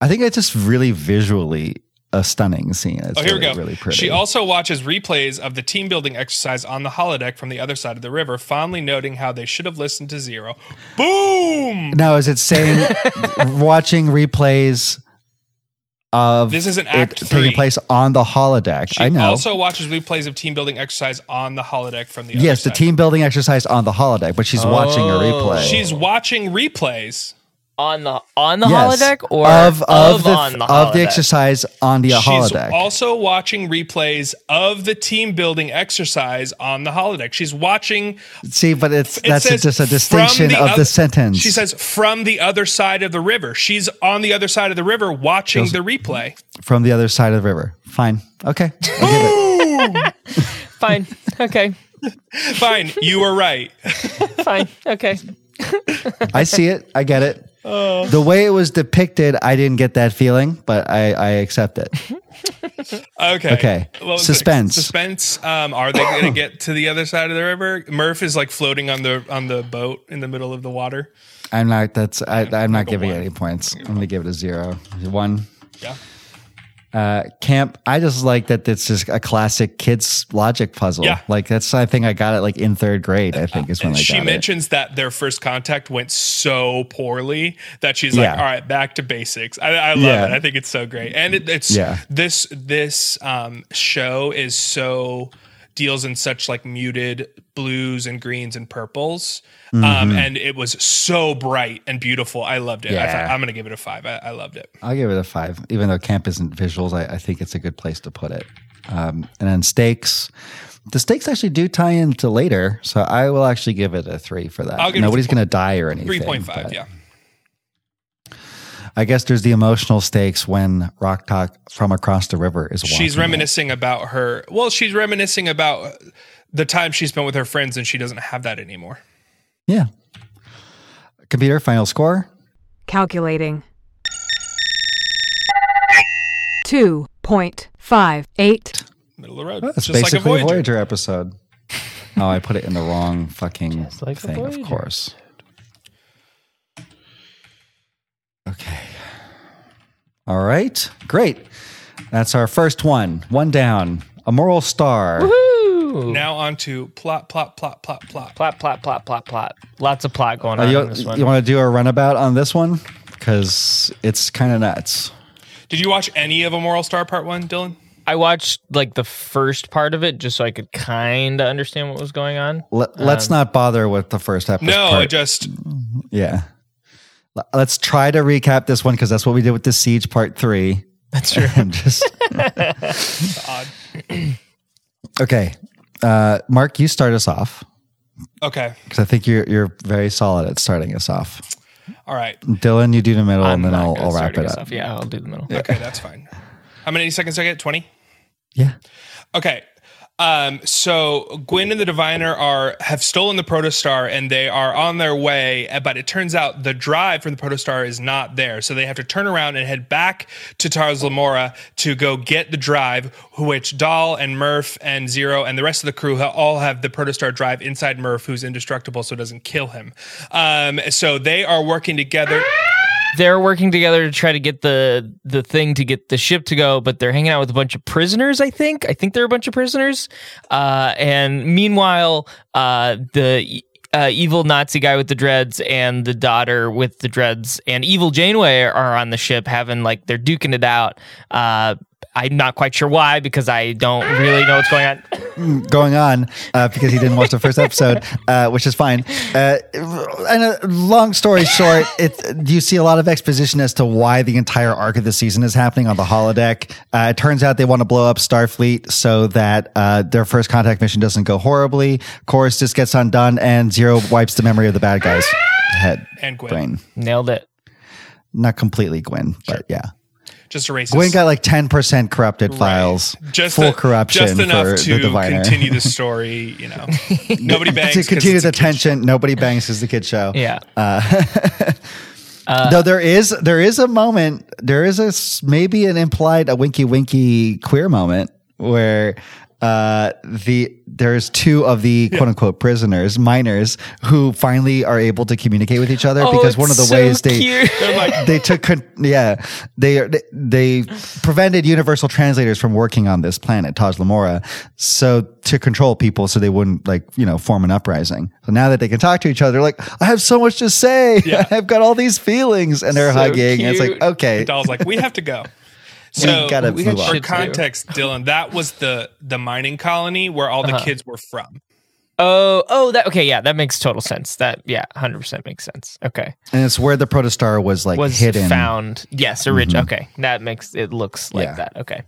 I think it's just really visually a stunning scene. It's Oh, here really, we go. Really pretty. She also watches replays of the team building exercise on the holodeck from the other side of the river, fondly noting how they should have listened to Zero. Boom! now is it saying [laughs] watching replays of This is an act taking place on the holodeck. She I know. also watches replays of team building exercise on the holodeck from the yes, the team building exercise on the holodeck, but she's watching a oh. replay. She's watching replays. On the on the Yes. holodeck or of of, the on the of the exercise on the She's holodeck. also watching replays of the team building exercise on the holodeck. She's watching. See, but it's It that's a, just a from distinction of oth- the sentence. She says from the other side of the river. She's on the other side of the river watching Those- the replay. from the other side of the river. Fine, okay, I'll give it. [laughs] Fine. Okay. Fine, you were right. Fine. Okay. I see it. I get it. The way it was depicted, I didn't get that feeling, but I, I accept it. [laughs] Okay. Okay. Was Suspense. Suspense. Um, are they going to get to the other side of the river? Murf is like floating on the on the boat in the middle of the water. I'm not. That's. I, I'm not giving it any points. I'm gonna give it a zero. One. Yeah. Uh, camp. I just like that. It's just a classic kids logic puzzle. Yeah. Like that's. I think I got it like in third grade. I think is when she got it. mentions that their first contact went so poorly that she's like, "All right, back to basics." I, I love Yeah. it. I think it's so great, and it, it's Yeah. this this um, show is so deals in such like muted blues and greens and purples, um, and it was so bright and beautiful. I loved it. I Mm-hmm. Yeah. thought, I'm gonna give it a five. I, I loved it. I'll give it a five, even though camp isn't visuals. I, I think it's a good place to put it. Um, and then stakes. The stakes actually do tie into later, so I will actually give it a three for that. I'll give it Nobody's going to die or anything. Three point five. but Yeah. I guess there's the emotional stakes when Rok-Tahk from across the river is. She's walking it. reminiscing about her. Well, she's reminiscing about the time she spent with her friends, and she doesn't have that anymore. Yeah. Computer final score. Calculating. 2.58. Middle of the road, That's just like a basically a Voyager. Voyager. episode. Oh, I put it in the wrong fucking like thing, of course. Okay. All right. Great. That's our first one. One down. A moral star. Woo! Now on to plot, plot, plot, plot, plot. Plot, plot, plot, plot, plot. Lots of plot going Uh, on you in this one. you want to do a runabout on this one? Because it's kind of nuts. Did you watch any of A Moral Star Part One, Dylan? I watched like the first part of it just so I could kind of understand what was going on. Let, let's not bother with the first episode. Um, No, part. I just Yeah. L- Let's try to recap this one because that's what we did with the Siege Part 3. That's true. [laughs] And just [laughs] odd. Okay. Uh, Mark, you start us off Okay, because I think you're you're very solid at starting us off. all right. Dylan, you do the middle, I'm and then I'll, I'll wrap it up. off. Yeah, I'll do the middle. Okay, that's fine. How many seconds do I get? Twenty. Yeah. Okay. Um, so Gwyn and the Diviner are have stolen the Protostar and they are on their way, uh, but it turns out the drive from the Protostar is not there. So they have to turn around and head back to Tars Lamora to go get the drive, which Dal and Murf and Zero and the rest of the crew all have the Protostar drive inside Murf, who's indestructible, so it doesn't kill him. Um, so they are working together. They're working together to try to get the the thing to get the ship to go, but they're hanging out with a bunch of prisoners. I think. I think they're a bunch of prisoners. Uh, and meanwhile, uh, the uh, evil Nazi guy with the dreads and the daughter with the dreads and evil Janeway are on the ship, having like they're duking it out. I'm not quite sure why because I don't really know what's going on. Going on uh, because he didn't watch the first episode, [laughs] uh, which is fine. Uh, and uh, long story short, it you see a lot of exposition as to why the entire arc of the season is happening on the holodeck. Uh, it turns out they want to blow up Starfleet so that uh, their first contact mission doesn't go horribly. Course just gets undone, and Zero wipes the memory of the bad guy's head And Gwyn. brain. Nailed it. Not completely Gwyn, but yeah. Just erase Gwyn this. got like ten percent corrupted files, just full a- corruption just enough for to the continue the [laughs] story. You know, [laughs] nobody bangs to 'cause continue it's the a tension. Nobody bangs is the kid show. Yeah. Uh, uh, Though there is there is a moment, there is a maybe an implied a winky winky queer moment where uh the there's two of the quote unquote prisoners minors who finally are able to communicate with each other Oh, because one of the so ways they [laughs] they took con- yeah they they prevented universal translators from working on this planet Tars Lamora so to control people so they wouldn't like you know form an uprising. So now that they can talk to each other like I have so much to say. Yeah. [laughs] I've got all these feelings. And they're So hugging. And it's like okay. Dal's like, we have to go. [laughs] So gotta we move got on. for shit to do. context, Dylan, that was the the mining colony where all the Uh-huh. kids were from. Oh, oh, that okay. Yeah, that makes total sense. That yeah, hundred percent makes sense. Okay, and it's where the protostar was like was hidden. found. Yes, original. Okay, that makes it looks like Yeah. that. Okay.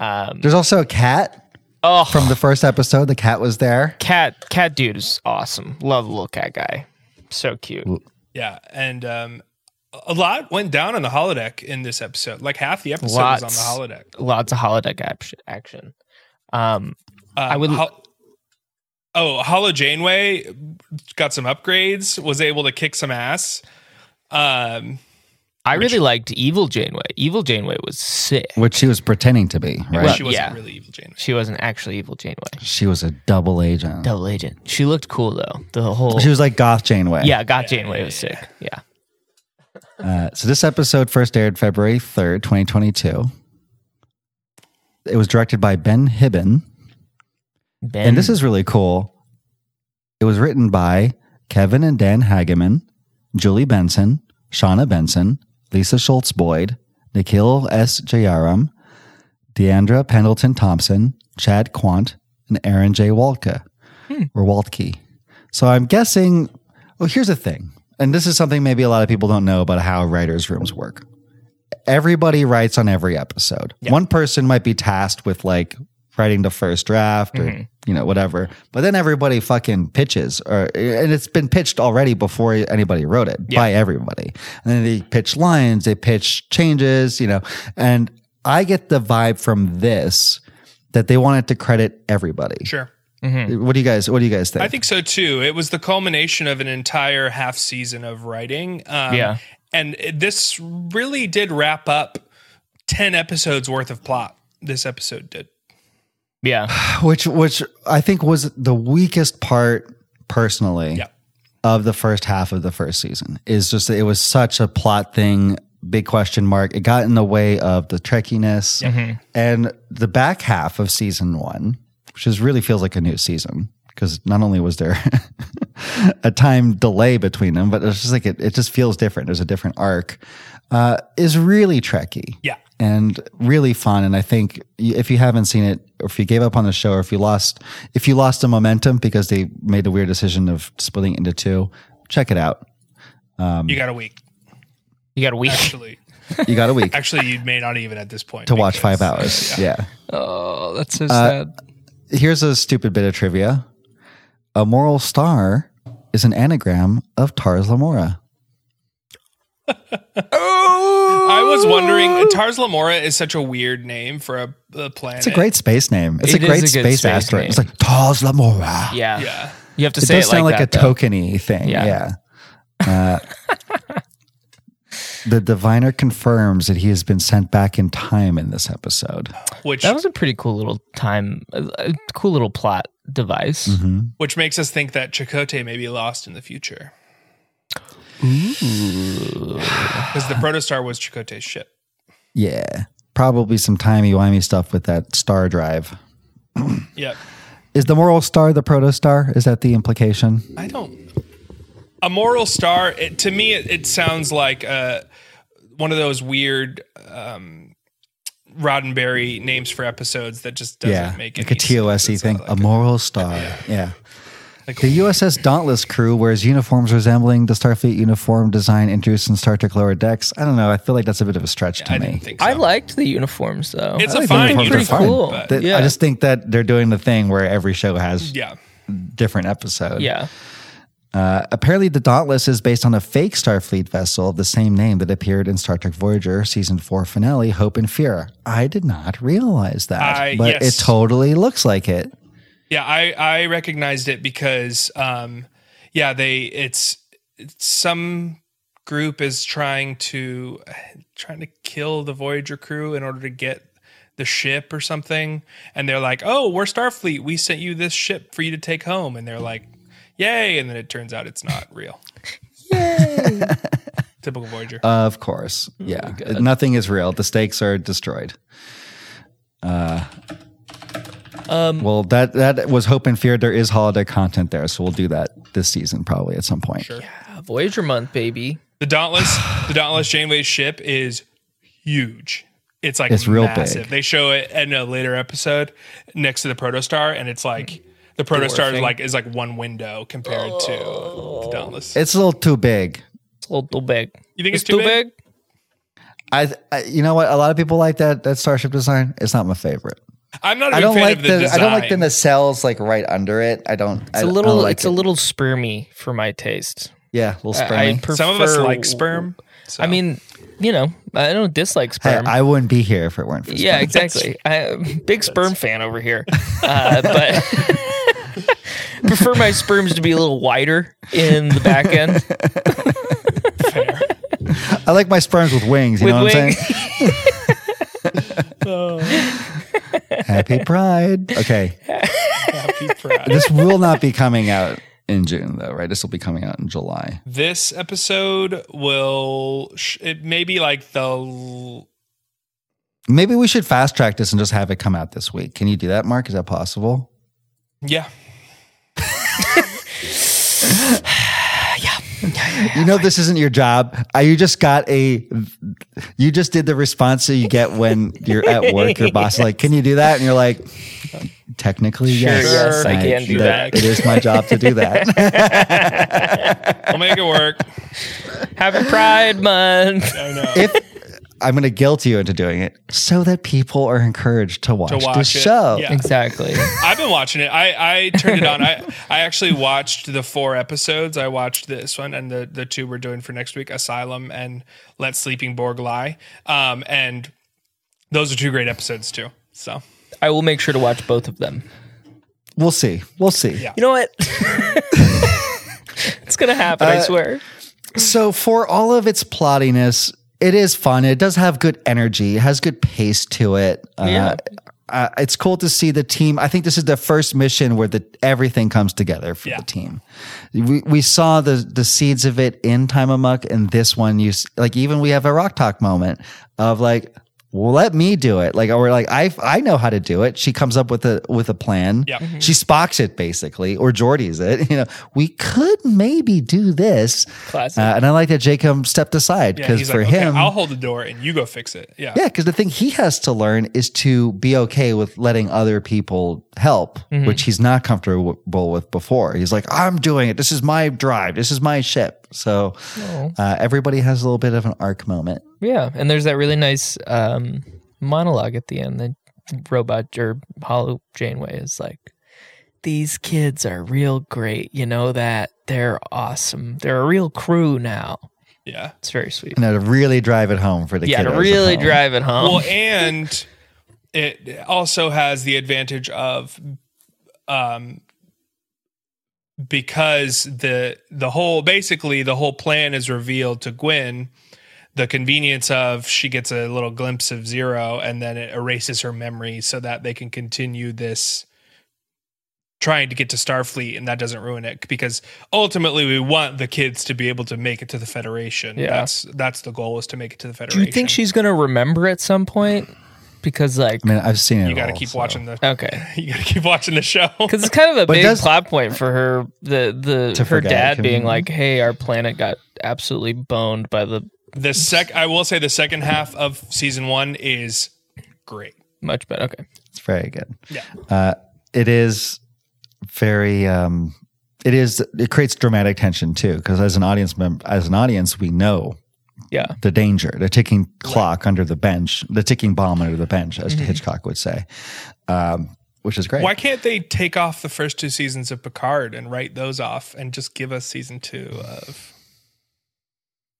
Um, There's also a cat oh, from the first episode. The cat was there. cat cat dude is awesome. Love the little cat guy. So cute. Yeah, and um, a lot went down on the holodeck in this episode. Like half the episode Lots. was on the holodeck. Lots of holodeck ap- action. Um, Uh, I would- Hol- oh, Holo Janeway got some upgrades. Was able to kick some ass. Um, I really liked Evil Janeway. Evil Janeway was sick. which she was pretending to be, right? Well, she wasn't yeah. really evil Janeway. She wasn't actually Evil Janeway. she was a double agent. Double agent. She looked cool though. The whole She was like goth Janeway. yeah, got Janeway was sick. Yeah. Uh, so this episode first aired February 3rd, 2022. It was directed by Ben Hibon. Ben, And this is really cool. It was written by Kevin and Dan Hageman, Julie Benson, Shauna Benson, Lisa Schultz Boyd, Nikhil S. Jayaram, Deandra Pendleton Thompson, Chad Quandt, and Aaron J. Waltka or Waltke. So I'm guessing. Well, here's the thing, and this is something maybe a lot of people don't know about how writers' rooms work. Everybody writes on every episode. One person might be tasked with like writing the first draft or mm-hmm. you know whatever, but then everybody fucking pitches, or and it's been pitched already before anybody wrote it by everybody. And then they pitch lines, they pitch changes, you know, and I get the vibe from this that they wanted to credit everybody. Sure. What do you guys? What do you guys think? I think so too. It was the culmination of an entire half season of writing. Um, Yeah. And this really did wrap up 10 episodes worth of plot. This episode did. yeah. [sighs] which which I think was the weakest part personally Yeah. of the first half of the first season is just that it was such a plot thing big question mark it got in the way of the trekkiness and the back half of season one which is really feels like a new season because not only was there [laughs] a time delay between them but it's just like it, it just feels different there's a different arc uh, is really trekky Yeah. and really fun. And I think if you haven't seen it, or if you gave up on the show, or if you lost, if you lost the momentum because they made the weird decision of splitting it into two, check it out. you got a week, You got a week. actually. You got a week actually, you may not even at this point. to watch five hours. [laughs] Yeah. Oh, that's so sad. Here's a stupid bit of trivia: a moral star is an anagram of Tars Lamora. [laughs] I was wondering, Tars Lamora is such a weird name for a, a planet. It's a great space name. It's It a great a space, space asteroid. name. It's like Tars Lamora. Yeah. Yeah. You have to It say does it sound like, that, a though. tokeny thing. Yeah. Yeah. [laughs] Uh, the diviner confirms that he has been sent back in time in this episode. Which That was a pretty cool little time, a, a cool little plot device. Mm-hmm. which makes us think that Chakotay may be lost in the future. Because the protostar was Chakotay's ship. Yeah. Probably some timey-wimey stuff with that star drive. Yep. Is the moral star the protostar? Is that the implication? I don't. A moral star. It, to me, it, it sounds like uh, one of those weird um, Roddenberry names for episodes that just doesn't yeah. make like any a TOSE sense. thing. It's a like moral star. Yeah. Like- the USS Dauntless crew wears uniforms resembling the Starfleet uniform design introduced in Star Trek Lower Decks. I don't know. I feel like that's a bit of a stretch to I me. didn't think so. I liked the uniforms though. It's I a fine uniforms Pretty uniform. fine, cool. but- Yeah. I just think that they're doing the thing where every show has yeah. different episode. yeah. Uh, apparently, the Dauntless is based on a fake Starfleet vessel of the same name that appeared in Star Trek Voyager season four finale, Hope and Fear. I did not realize that, I- but yes. it totally looks like it. Yeah, I I recognized it because um yeah, they it's, it's some group is trying to trying to kill the Voyager crew in order to get the ship or something and they're like, "Oh, we're Starfleet. We sent you this ship for you to take home." And they're like, "Yay." And then it turns out it's not real. Yay. [laughs] Typical Voyager. Of course, yeah. Nothing is real. The stakes are destroyed. Uh, Um, well, that that was Hope and Fear. There is holiday content there, so we'll do that this season probably at some point. Sure. Voyager month, baby. The Dauntless, the Dauntless Janeway's ship is huge. it's like It's real big. They show it in a later episode next to the protostar, and it's like the protostar is like is like one window compared to the Dauntless. It's a little too big. It's a little big. You think it's too big? I, I you know what? A lot of people like that that starship design. It's not my favorite. I'm not a I big don't fan like of the, the. I don't like the nacelles like right under it. I don't. It's a little. it's a little spermy for my taste. yeah, a little I- spermy. I prefer, Some of us like sperm. so. I mean, you know, I don't dislike hey, sperm. I wouldn't be here if it weren't for sperm. yeah, exactly. I, big sperm fan over here, uh, but [laughs] [laughs] prefer my sperms to be a little wider in the back end. [laughs] I like my sperms with wings. You With know what wing- I'm saying? [laughs] [laughs] Happy Pride. Okay, Happy Pride. this will not be coming out in June though, right? This will be coming out in July. this episode will sh- it may be like the Maybe we should fast track this and just have it come out this week. Can you do that, Mark? Is that possible? yeah [sighs] You know this isn't your job. Uh, you just got a. You just did the response that you get when you're at work. Your boss is like, "Can you do that?" And you're like, "Technically, Sure, yes, yes, I can do that." It is my job to do [laughs] that." I'll make it work. Happy Pride Month. I know. if I'm going to guilt you into doing it, so that people are encouraged to watch, to watch this it. show. Yeah. Exactly. [laughs] I've been watching it. I, I turned it on. I, I actually watched the four episodes. I watched this one and the, the two we're doing for next week Asylum and Let Sleeping Borg Lie. Um, and those are two great episodes too. So I will make sure to watch both of them. We'll see. We'll see. Yeah. You know what? [laughs] it's gonna happen. Uh, I swear. So for all of its plottiness, it is fun. It does have good energy. It has good pace to it. Yeah. Uh, uh, it's cool to see the team. I think this is the first mission where the everything comes together for Yeah. the team. We we saw the the seeds of it in Time Amok, and this one you like. Even we have a Rok-Tahk moment of like, well, let me do it. Like, or like I I know how to do it. She comes up with a with a plan. Yeah. Mhm. She Spocks it basically, or Geordi's it. [laughs] You know, we could maybe do this. Classic. Uh, and I like that Jacob stepped aside because he's for like, okay, him, I'll hold the door and you go fix it. Yeah. yeah, because the thing he has to learn is to be okay with letting other people help, Mm-hmm. which he's not comfortable with before. He's like, I'm doing it. This is my drive. This is my ship. So Oh. uh, everybody has a little bit of an arc moment. Yeah, and there's that really nice um, monologue at the end. The robot or Holo Janeway is like, "These kids are real great. You know that they're awesome. They're a real crew now." Yeah. It's very sweet. And to really drive it home for the Yeah, to really drive it home. Well, and it also has the advantage of um because the the whole basically the whole plan is revealed to Gwyn the convenience of she gets a little glimpse of zero and then it erases her memory so that they can continue this trying to get to Starfleet and that doesn't ruin it because ultimately we want the kids to be able to make it to the Federation. Yeah. That's that's the goal is to make it to the Federation. Do you think she's gonna remember at some point? Because like, I mean, I've seen it. you got to all, keep so. watching the okay, [laughs] you got to keep watching the show. [laughs] because it's kind of a But big does- plot point for her. The the To her forget, dad being we- like, "Hey, our planet got absolutely boned by the The sec I will say the second half of season 1 is great. much better." Okay, It's very good. Yeah. Uh, it is very. Um, it is. It creates dramatic tension too, because as an audience member, as an audience, we know yeah, the danger, the ticking clock under the bench, the ticking bomb under the bench, as Mm-hmm. Hitchcock would say, um, which is great. Why can't they take off the first two seasons of Picard and write those off and just give us season 2 of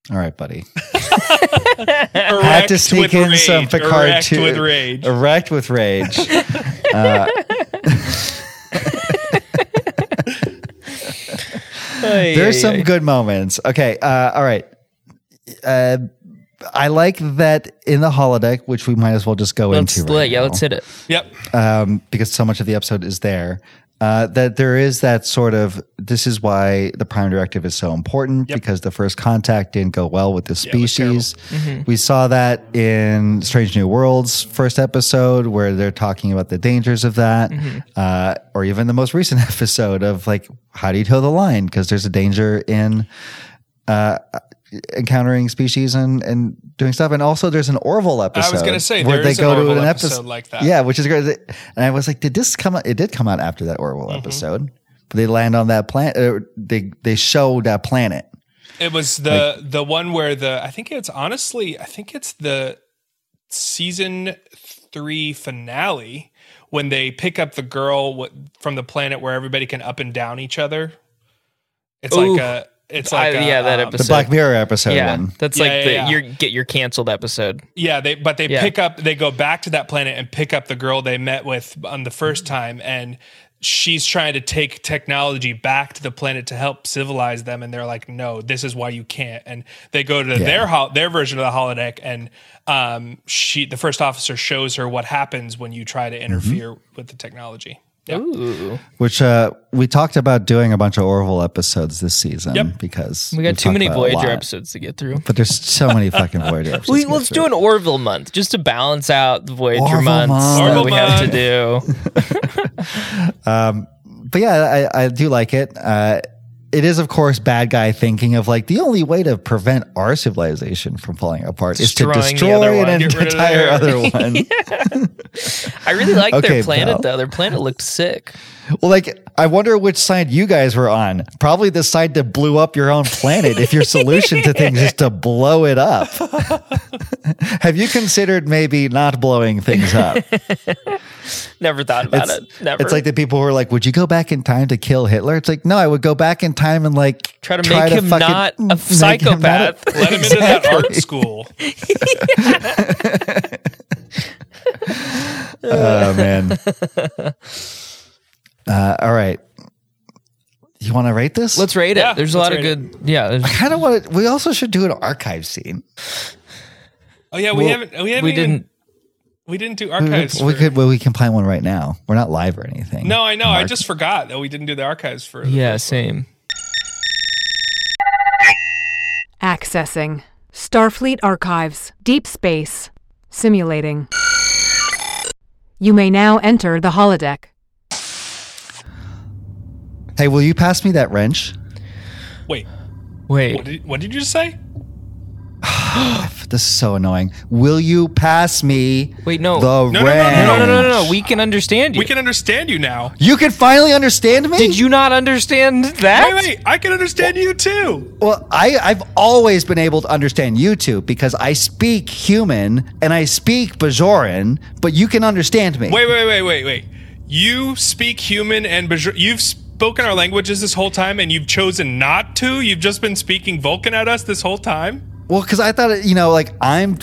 All right, buddy. [laughs] Erect Had to sneak with in rage, some Picard Erect too. with rage. Erect with rage. [laughs] Uh, [laughs] There's some good moments. Okay. Uh, all right. Uh, I like that in the holodeck, which we might as well just go Let's into. let- Right yeah, now, let's hit it. Yep. um, because so much of the episode is there. Uh, that there is that sort of this is why the prime directive is so important Yep. because the first contact didn't go well with the Yeah, it was terrible. species. We saw that in Strange New Worlds first episode where they're talking about the dangers of that, uh, or even the most recent [laughs] episode of like how do you toe the line because there's a danger in uh, encountering species and and doing stuff. And also, there's an Orville episode. I was gonna say, there is an Orville episode like that. Yeah, which is great. And I was like, did this come out? It did come out after that Orville Mm-hmm. episode. But they land on that planet. Uh, they they show that planet. It was the the one where the I think it's honestly I think it's the season three finale when they pick up the girl from the planet where everybody can up and down each other. It's Ooh. like a it's like I- a, yeah, that um, The. Black Mirror episode. yeah, one. that's Yeah, like yeah, the yeah. your get your canceled episode. Yeah, they but they Yeah. pick up they go back to that planet and pick up the girl they met with on the first time and she's trying to take technology back to the planet to help civilize them and they're like no this is why you can't and they go to their hol- their version of the holodeck and um she the first officer shows her what happens when you try to interfere with the technology. Yeah. Ooh, Which uh, we talked about doing a bunch of Orville episodes this season Yep. because we got too many Voyager episodes to get through. But there's so many fucking Voyager [laughs] episodes. We, to get let's through. do an Orville month just to balance out the Voyager Orville months month. that Orville we have to month. do. [laughs] but yeah, I, I do like it. Uh, it is, of course, bad guy thinking of like the only way to prevent our civilization from falling apart is to Destroying the other destroy an Get rid of entire other [laughs] one. I really like Okay, their planet pal. though. Their planet looked sick. Well, like, I wonder which side you guys were on. Probably the side that blew up your own planet if your solution to things is to blow it up. [laughs] Have you considered maybe not blowing things up? [laughs] Never thought about It's, it. Never. it's like the people who are like, would you go back in time to kill Hitler? It's like, no, I would go back in time and like Try to make him not a make him psychopath. not [laughs] a- Let him into that art school. oh man. Uh, all right. You want to rate this? let's rate it. Yeah, there's a lot of rate it. good. Yeah, there's- kind of want to. We also should do an archive scene. Oh yeah, we Well, haven't we haven't we even, didn't. we didn't do archives. we for- could. Well, we can plan one right now. We're not live or anything. no, I know. I just forgot that we didn't do the archives for. the Yeah, first one. same. Accessing. Starfleet Archives. Deep Space. Simulating. You may now enter the holodeck. Hey, will you pass me that wrench? Wait, Wait, what did, what did you just say? [sighs] This is so annoying. Will you pass me? Wait, no. The No, no, no, no, wrench. no, no, no, no, no. We can understand you. We can understand you now. You can finally understand me. Did you not understand that? Wait, wait, I can understand you too. Well, I, I've always been able to understand you two because I speak human and I speak Bajoran, but you can understand me. Wait, wait, wait, wait, wait. You speak human and Bajor- you've spoken our languages this whole time, and you've chosen not to. You've just been speaking Vulcan at us this whole time. Well, because I thought, you know, like I'm.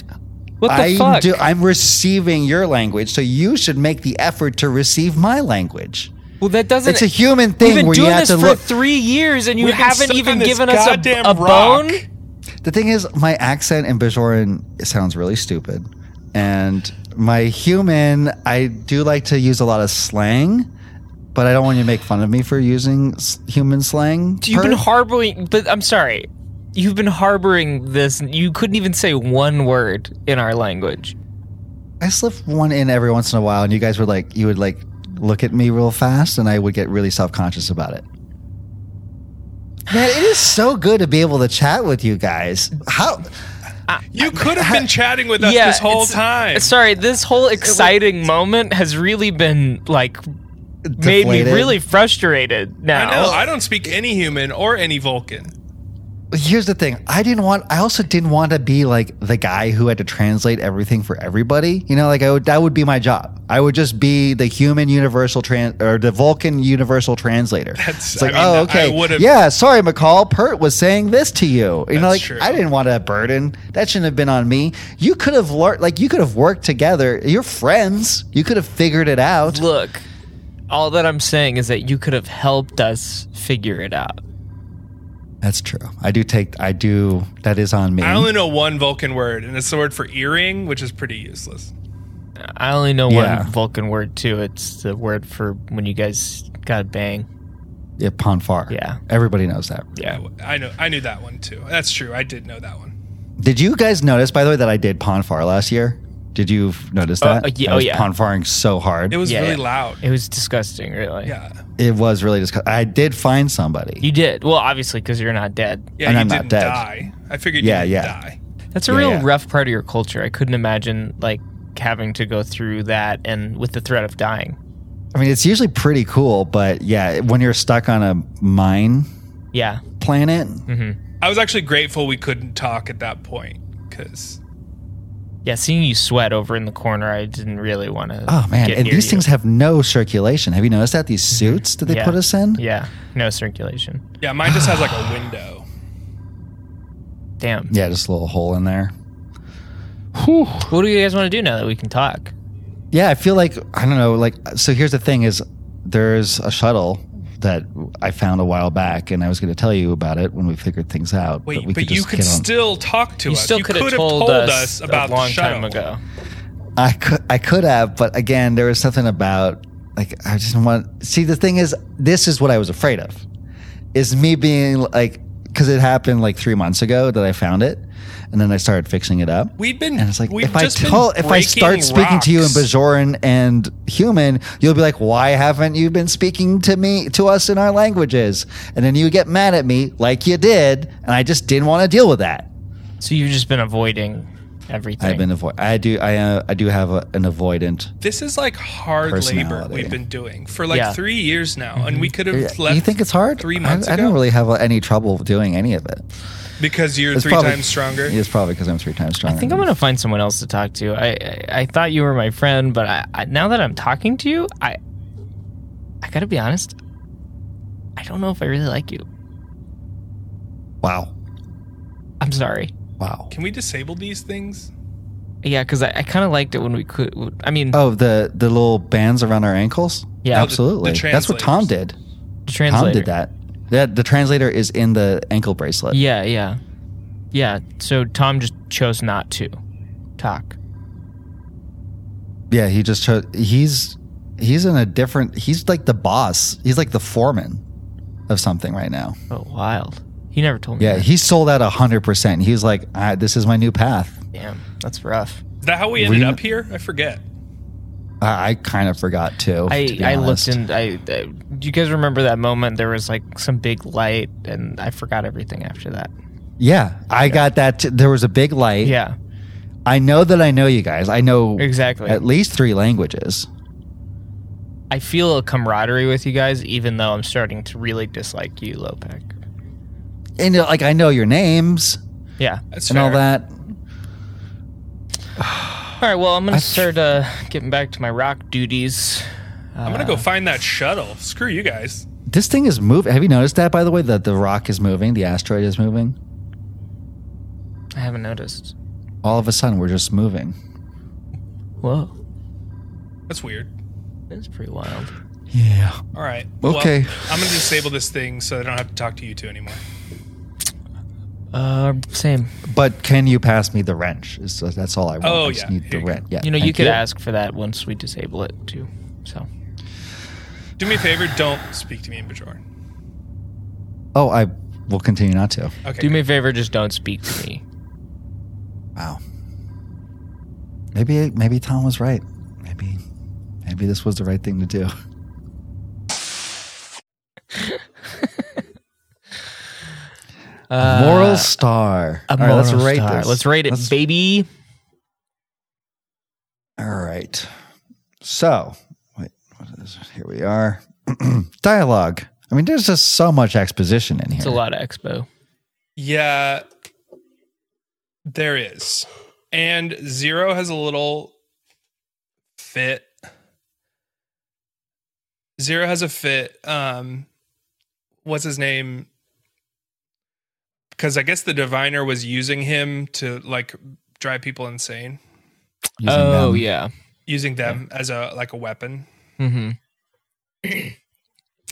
What the I'm, fuck? do- I'm receiving your language, so you should make the effort to receive my language. Well, that doesn't. It's a human thing. We've thing been where doing you have this to for look. three years, and you We've been haven't even given us a, a rock. bone. The thing is, my accent in Bajoran sounds really stupid, and my human, I do like to use a lot of slang, but I don't want you to make fun of me for using s- human slang. You've been harboring, but I'm sorry. You've been harboring this. You couldn't even say one word in our language. I slip one in every once in a while, and you guys would like, you would like look at me real fast, and I would get really self conscious about it. Man, it is so good to be able to chat with you guys. How? You could have been chatting with us yeah, this whole time. Sorry, this whole exciting moment has really been like made me really frustrated now. I know. I don't speak any human or any Vulcan. Here's the thing. I didn't want. I also didn't want to be like the guy who had to translate everything for everybody. You know, like I would. That would be my job. I would just be the human universal trans or the Vulcan universal translator. That's- it's like, I mean, oh, okay, yeah. Sorry, McCall. Pert was saying this to you. You know, like true. I didn't want that burden. That shouldn't have been on me. You could have learned. Like you could have worked together. You're friends. You could have figured it out. Look, all that I'm saying is that you could have helped us figure it out. That's true. I do take. I do. That is on me. I only know one Vulcan word, and it's the word for earring, which is pretty useless. I only know Yeah. one Vulcan word too. It's the word for when you guys got bang. yeah, Pon farr. Yeah. Everybody knows that. Yeah. I know. I knew that one too. That's true. I did know that one. Did you guys notice, by the way, that I did Pon farr last year? Did you notice that? uh, yeah, I oh, was yeah. Ponfaring so hard. It was Yeah, really yeah. loud. It was disgusting, really. yeah. It was really disgusting. I did find somebody. You did. Well, obviously, because you're not dead. Yeah. And you I'm not didn't dead. die. I figured Yeah, you didn't yeah. die. That's a Yeah, real yeah. rough part of your culture. I couldn't imagine like having to go through that and with the threat of dying. I mean, it's usually pretty cool, but yeah, when you're stuck on a mine Yeah. planet, I was actually grateful we couldn't talk at that point because Yeah, seeing you sweat over in the corner, I didn't really want to. oh man, and these things have no circulation. Have you noticed that these mm-hmm. suits that they Yeah. put us in? Yeah, no circulation. yeah, mine just has like a [sighs] window. Damn. Yeah, just a little hole in there. What do you guys want to do now that we can talk? Yeah, I feel like I don't know. Like, so here's the thing: is there's a shuttle that I found a while back, and I was going to tell you about it when we figured things out. Wait, we but, you could get on- still talk to You us. still you could have could told, us, about a long the shuttle. time ago. I could, I could have, but again, there was something about like I just want. See, the thing is, this is what I was afraid of, is me being like, because it happened like three months ago that I found it, and then I started fixing it up. We've been. And it's like if I just tell, if I start breaking speaking to you in. Bajoran and human, you'll be like, "Why haven't you been speaking to me to us in our languages?" And then you get mad at me like you did, and I just didn't want to deal with that. So you've just been avoiding everything. I've been avoid. I do. I uh, I do have a, an avoidant. This is like hard labor we've been doing for like Yeah. three years now, and we could have left. you think it's hard? Three months I, I don't really have any trouble doing any of it. because you're It's three probably- times stronger. It's probably because I'm three times stronger. I think I'm gonna find someone else to talk to. I I, I thought you were my friend, but I, I now that I'm talking to you, I I gotta be honest. I don't know if I really like you. Wow. I'm sorry. Wow. Can we disable these things? Yeah, because I, I kind of liked it when we could. I mean, Oh, the the little bands around our ankles. Yeah. Oh, absolutely. The- the That's what Tom did. the translator. Tom did that. That the translator is in the ankle bracelet. Yeah, yeah, yeah. So Tom just chose not to talk. Yeah, he just chose. He's he's in a different. He's like the boss. He's like the foreman of something right now. Oh, wild. He never told me. Yeah, that. he sold out hundred percent. He was like, ah, "This is my new path." Damn, that's rough. Is that how we ended We- up here? I forget. I, I kind of forgot too. I to be I honest. looked in. I, I do you guys remember that moment? There was like some big light, and I forgot everything after that. Yeah, I got that. T- there was a big light. Yeah, I know that I know you guys. I know Exactly. at least three languages. I feel a camaraderie with you guys, even though I'm starting to really dislike you, Lopek. And you know, like I know your names Yeah. That's and fair. all that. [sighs] All right. Well, I'm gonna start uh, getting back to my rock duties. I'm gonna go find that shuttle. Screw you guys. This thing is moving. Have you noticed that by the way? That the rock is moving, the asteroid is moving. I haven't noticed. All of a sudden, we're just moving. Whoa, That's weird. that's pretty wild. Yeah. All right. Okay. Well, I'm gonna disable this thing so I don't have to talk to you two anymore. Uh, same. But can you pass me the wrench? Is- That's all I want. Oh, I just yeah. need Here the you go. wrench. Yeah. You know, you thank could ask for that once we disable it too. So Do me a favor. Don't speak to me in Bajoran. Oh, I will continue not to. Okay. do me a favor, just don't speak to me. Wow. Maybe maybe Tom was right. Maybe maybe this was the right thing to do. [laughs] Uh, Moral star. A All right, let's moral rate star. this. Let's rate it, Let's- baby. All right. So, wait, what is here we are. [clears throat] Dialogue. I mean, there's just so much exposition in here. It's a lot of expo. Yeah, there is. And Zero has a little fit. Zero has a fit. Um, what's his name? Because I guess the diviner was using him to like drive people insane, Using Oh them. yeah. using them as a like a weapon. Mm-hmm. [clears throat]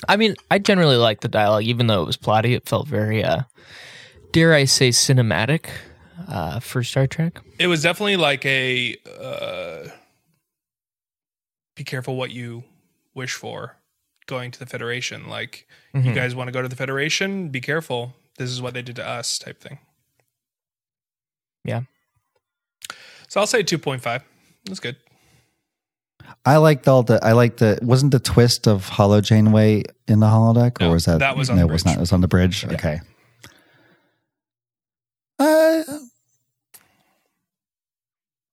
I mean, I generally like the dialogue, even though it was plotty. It felt very, uh, dare I say, cinematic uh, for Star Trek. It was definitely like a uh, be careful what you wish for going to the Federation. Like, you Mhm. guys want to go to the Federation? Be careful. This is what they did to us, type thing. Yeah. So I'll say 2.5. That's good. I liked all the. I liked the. Wasn't the twist of Holo Janeway in the holodeck, or was that? that was on no, the it was bridge. not. It was on the bridge. Yeah. Okay. Uh,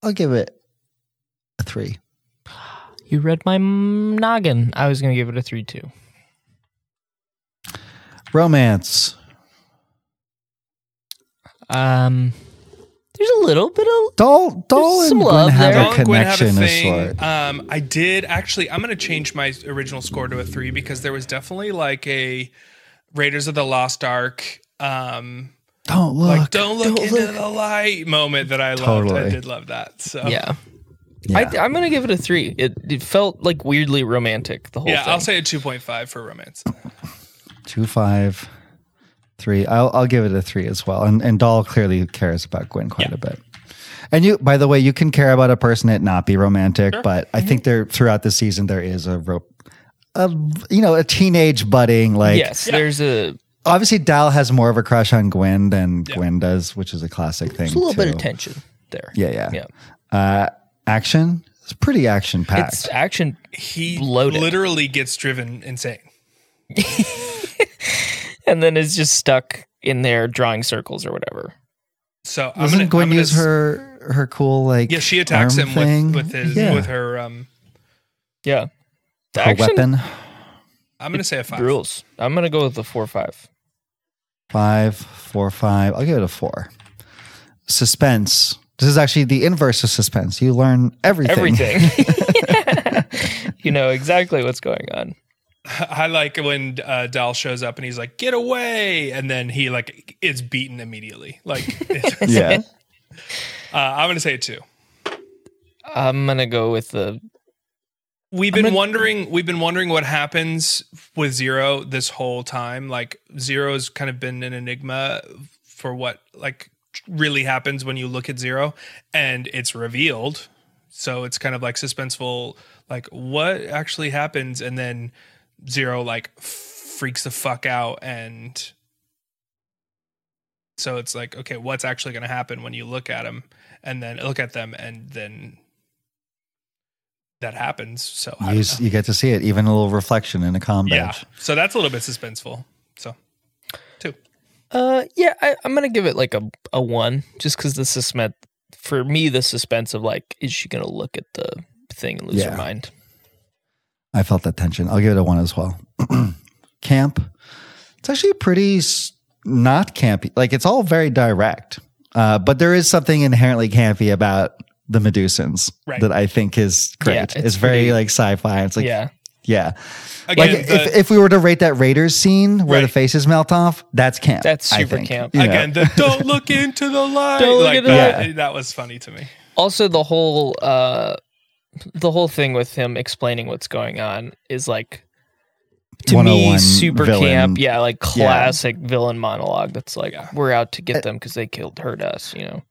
I'll give it a three. You read my noggin. I was going to give it a three too. Romance. Um, there's a little bit of Dal, Dal and some Gwyn love have there. a Dal and Gwyn have a connection of thing. sort. Um, I did actually. I'm going to change my original score to a three because there was definitely like a Raiders of the Lost Ark. Um, Don't look. like don't look into the light moment that I loved. I Totally. did love that. So yeah. Yeah. I, I'm going to give it a three. It it felt like weirdly romantic. The whole yeah, thing. I'll say a two point five for romance. Two, five, three. I'll, I'll give it a three as well. And, and Dal clearly cares about Gwyn quite Yeah. a bit. And you, by the way, you can care about a person and not be romantic, but I Mm-hmm. think there throughout the season there is a, ro- a you know, a teenage budding like. yes, there's a Obviously, Dal has more of a crush on Gwyn than Gwyn does, which is a classic thing. there's a little bit of tension there. Yeah, yeah. Yeah. Uh, action. It's pretty action packed. It's action. He Loaded. literally gets driven insane. [laughs] and then is just stuck in there drawing circles or whatever. So I'm Doesn't gonna, Gwyn I'm gonna use s- her her cool like Yeah, she attacks him thing? with, with his yeah. with her. Um, Yeah. The her action weapon? I'm gonna say a five. rules. I'm gonna go with the four five. Five, four, five. I'll give it a four. Suspense. This is actually the inverse of suspense. You learn everything. Everything. [laughs] [laughs] you know exactly what's going on. [laughs] I like when uh, Dal shows up and he's like, "Get away!" and then he like is beaten immediately. Like, [laughs] it's- yeah. uh, I'm gonna say a two. I'm gonna go with the We've been gonna- wondering. We've been wondering what happens with Zero this whole time. Like Zero's kind of been an enigma for what like really happens when you look at Zero, and it's revealed. So it's kind of like suspenseful. Like what actually happens, and then Zero like freaks the fuck out, and so it's like okay, what's actually going to happen when you look at him, and then look at them, and then that happens. So You, s- you get to see it, even a little reflection in a com Yeah. So that's a little bit suspenseful. So two. Uh, yeah, I, I'm gonna give it like a a one, just because the suspense for me, the suspense of like, is she gonna look at the thing and lose Yeah. her mind? I felt that tension. I'll give it a one as well. [clears throat] Camp. It's actually pretty not campy. Like it's all very direct, uh, but there is something inherently campy about the Medusans Right. that I think is great. Yeah, it's, it's very pretty- like sci-fi. It's like yeah, yeah. Again, like the, if, if we were to rate that Raiders scene where the faces melt off, that's camp. That's I super think. camp. You again, the [laughs] don't look into the light. Don't look like into that, the- that was funny to me. also the whole uh the whole thing with him explaining what's going on is like to me super villain. camp yeah like classic villain monologue that's like Yeah. we're out to get them because they killed hurt us you know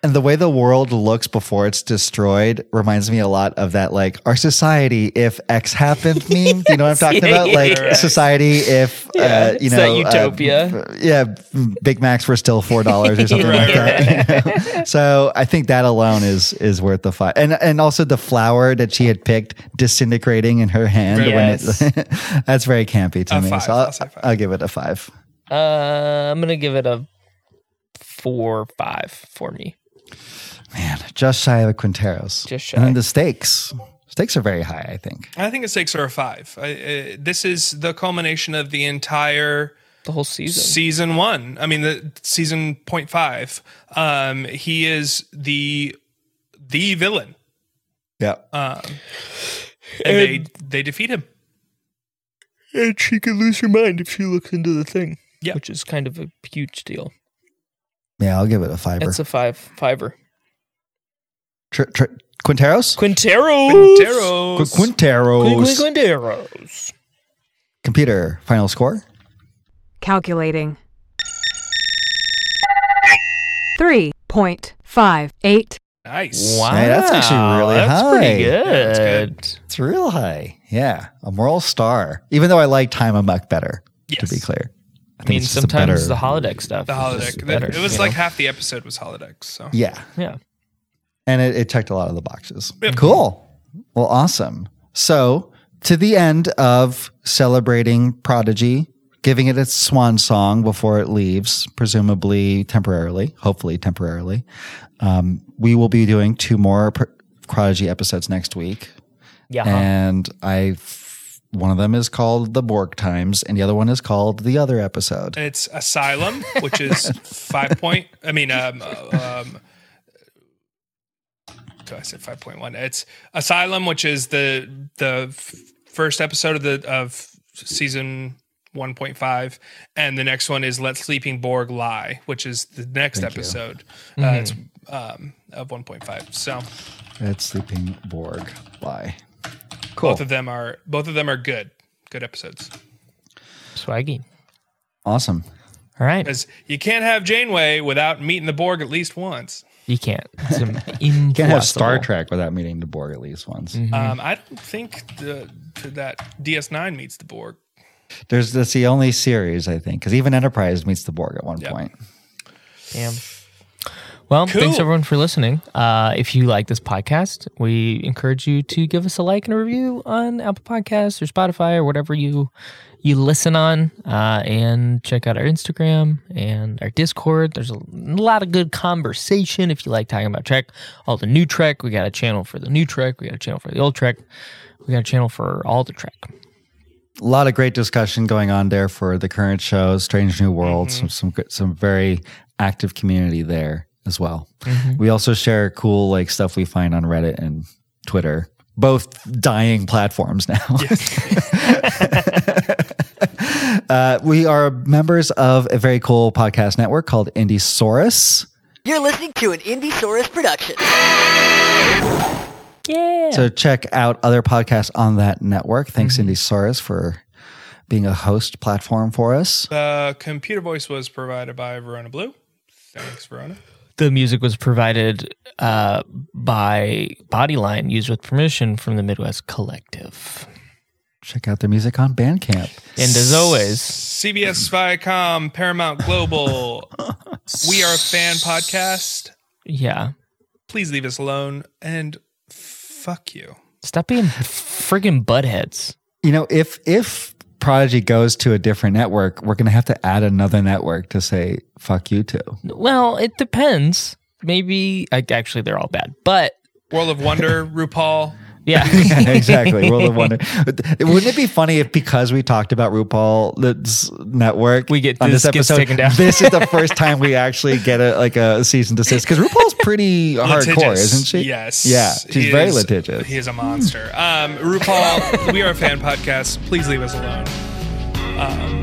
And the way the world looks before it's destroyed reminds me a lot of that, like our society if X happened [laughs] meme. Do you know what I'm talking Yeah, about? like yeah. society if Yeah, uh, you know that utopia. uh, yeah, Big Macs were still four dollars or something like that. [laughs] you know? So I think that alone is is worth the fight. And and also the flower that she had picked disintegrating in her hand when Yes. it [laughs] that's very campy to A me. five. So I'll, I'll. I'll give it a five. uh i'm gonna give it a four five for me Man, just shy of a Quinteros. Just shy. And then the stakes. Stakes are very high, I think. I think the stakes are a five. I, uh, this is the culmination of the entire the whole season season one. I mean, the season point five. Um, he is the the villain, Yeah. um, and they they defeat him. and she could lose her mind if she looks into the thing Yeah. which is kind of a huge deal Yeah, I'll give it a fiver. it's a five fiver Tr- tr- Quinteros? quinteros Quinteros. Qu- Quinteros. quinteros Computer, final score? Calculating. 3.58. Nice. Wow, Hey, that's actually really high. that's high. pretty good. that's good. It's real high. Yeah, a moral star. Even though I like Time Amok better, to be clear. I mean, it's sometimes better- the holodeck stuff. The holodeck. just better, it was like know? half the episode was holodecks. So Yeah. yeah. And it, it checked a lot of the boxes. Yep. Cool. Well, awesome. So, to the end of celebrating Prodigy giving it its swan song before it leaves, presumably temporarily, hopefully temporarily. Um, we will be doing two more Prodigy episodes next week. Yeah. And I one of them is called The Borg Times, and the other one is called The Other Episode. It's Asylum, which is [laughs] five point. I mean, um, uh, um, I said five point one. It's Asylum, which is the the first episode of the of season 1.5 and the next one is let sleeping borg lie which is the next Thank episode uh, mm-hmm. it's, um, of 1.5 so let sleeping borg lie cool both of them are both of them are good good episodes swaggy awesome all right because you can't have janeway without meeting the borg at least once you can't. [laughs] you can't have Star Trek without meeting the Borg at least once. Mm-hmm. Um, I don't think the, that DS9 meets the Borg. There's that's the only series I think because even Enterprise meets the Borg at one yep. point. Damn. Well, cool. thanks everyone for listening. Uh, if you like this podcast, we encourage you to give us a like and a review on Apple Podcasts or Spotify or whatever you you listen on uh, and check out our Instagram and our Discord. There's a lot of good conversation if you like talking about Trek. All the new Trek, we got a channel for the new Trek, we got a channel for the old Trek, we got a channel for all the Trek. A lot of great discussion going on there for the current show, Strange New World. Mm-hmm. Some some some very active community there as well. Mm-hmm. We also share cool like stuff we find on Reddit and Twitter both dying platforms now. Yes. [laughs] uh, we are members of a very cool podcast network called Indiesaurus. You're listening to an Indiesaurus production. Yeah. So check out other podcasts on that network. Thanks, mm-hmm. Indiesaurus, for being a host platform for us. The computer voice was provided by Verona Blue. Thanks, Verona. The music was provided uh, by Bodyline, used with permission from the Midwest Collective. Check out their music on Bandcamp. And as always, CBS Viacom, Paramount Global, We Are a Fan podcast. Yeah. Please leave us alone and fuck you. Stop being friggin' buttheads. You know, if if Prodigy goes to a different network, we're going to have to add another network to say fuck you to. Well, it depends. Maybe I, actually they're all bad, but World of Wonder, [laughs] RuPaul. Yeah. [laughs] yeah, exactly. World of Wonder. [laughs] Wouldn't it be funny if because we talked about RuPaul's network, we get on this, this episode, taken down. this is the [laughs] first time we actually get a like a season desist because RuPaul's pretty hardcore, isn't she? Yes. Yeah, she's he very is, litigious. He is a monster. Um, RuPaul, we are a fan podcast. Please leave us alone. Um,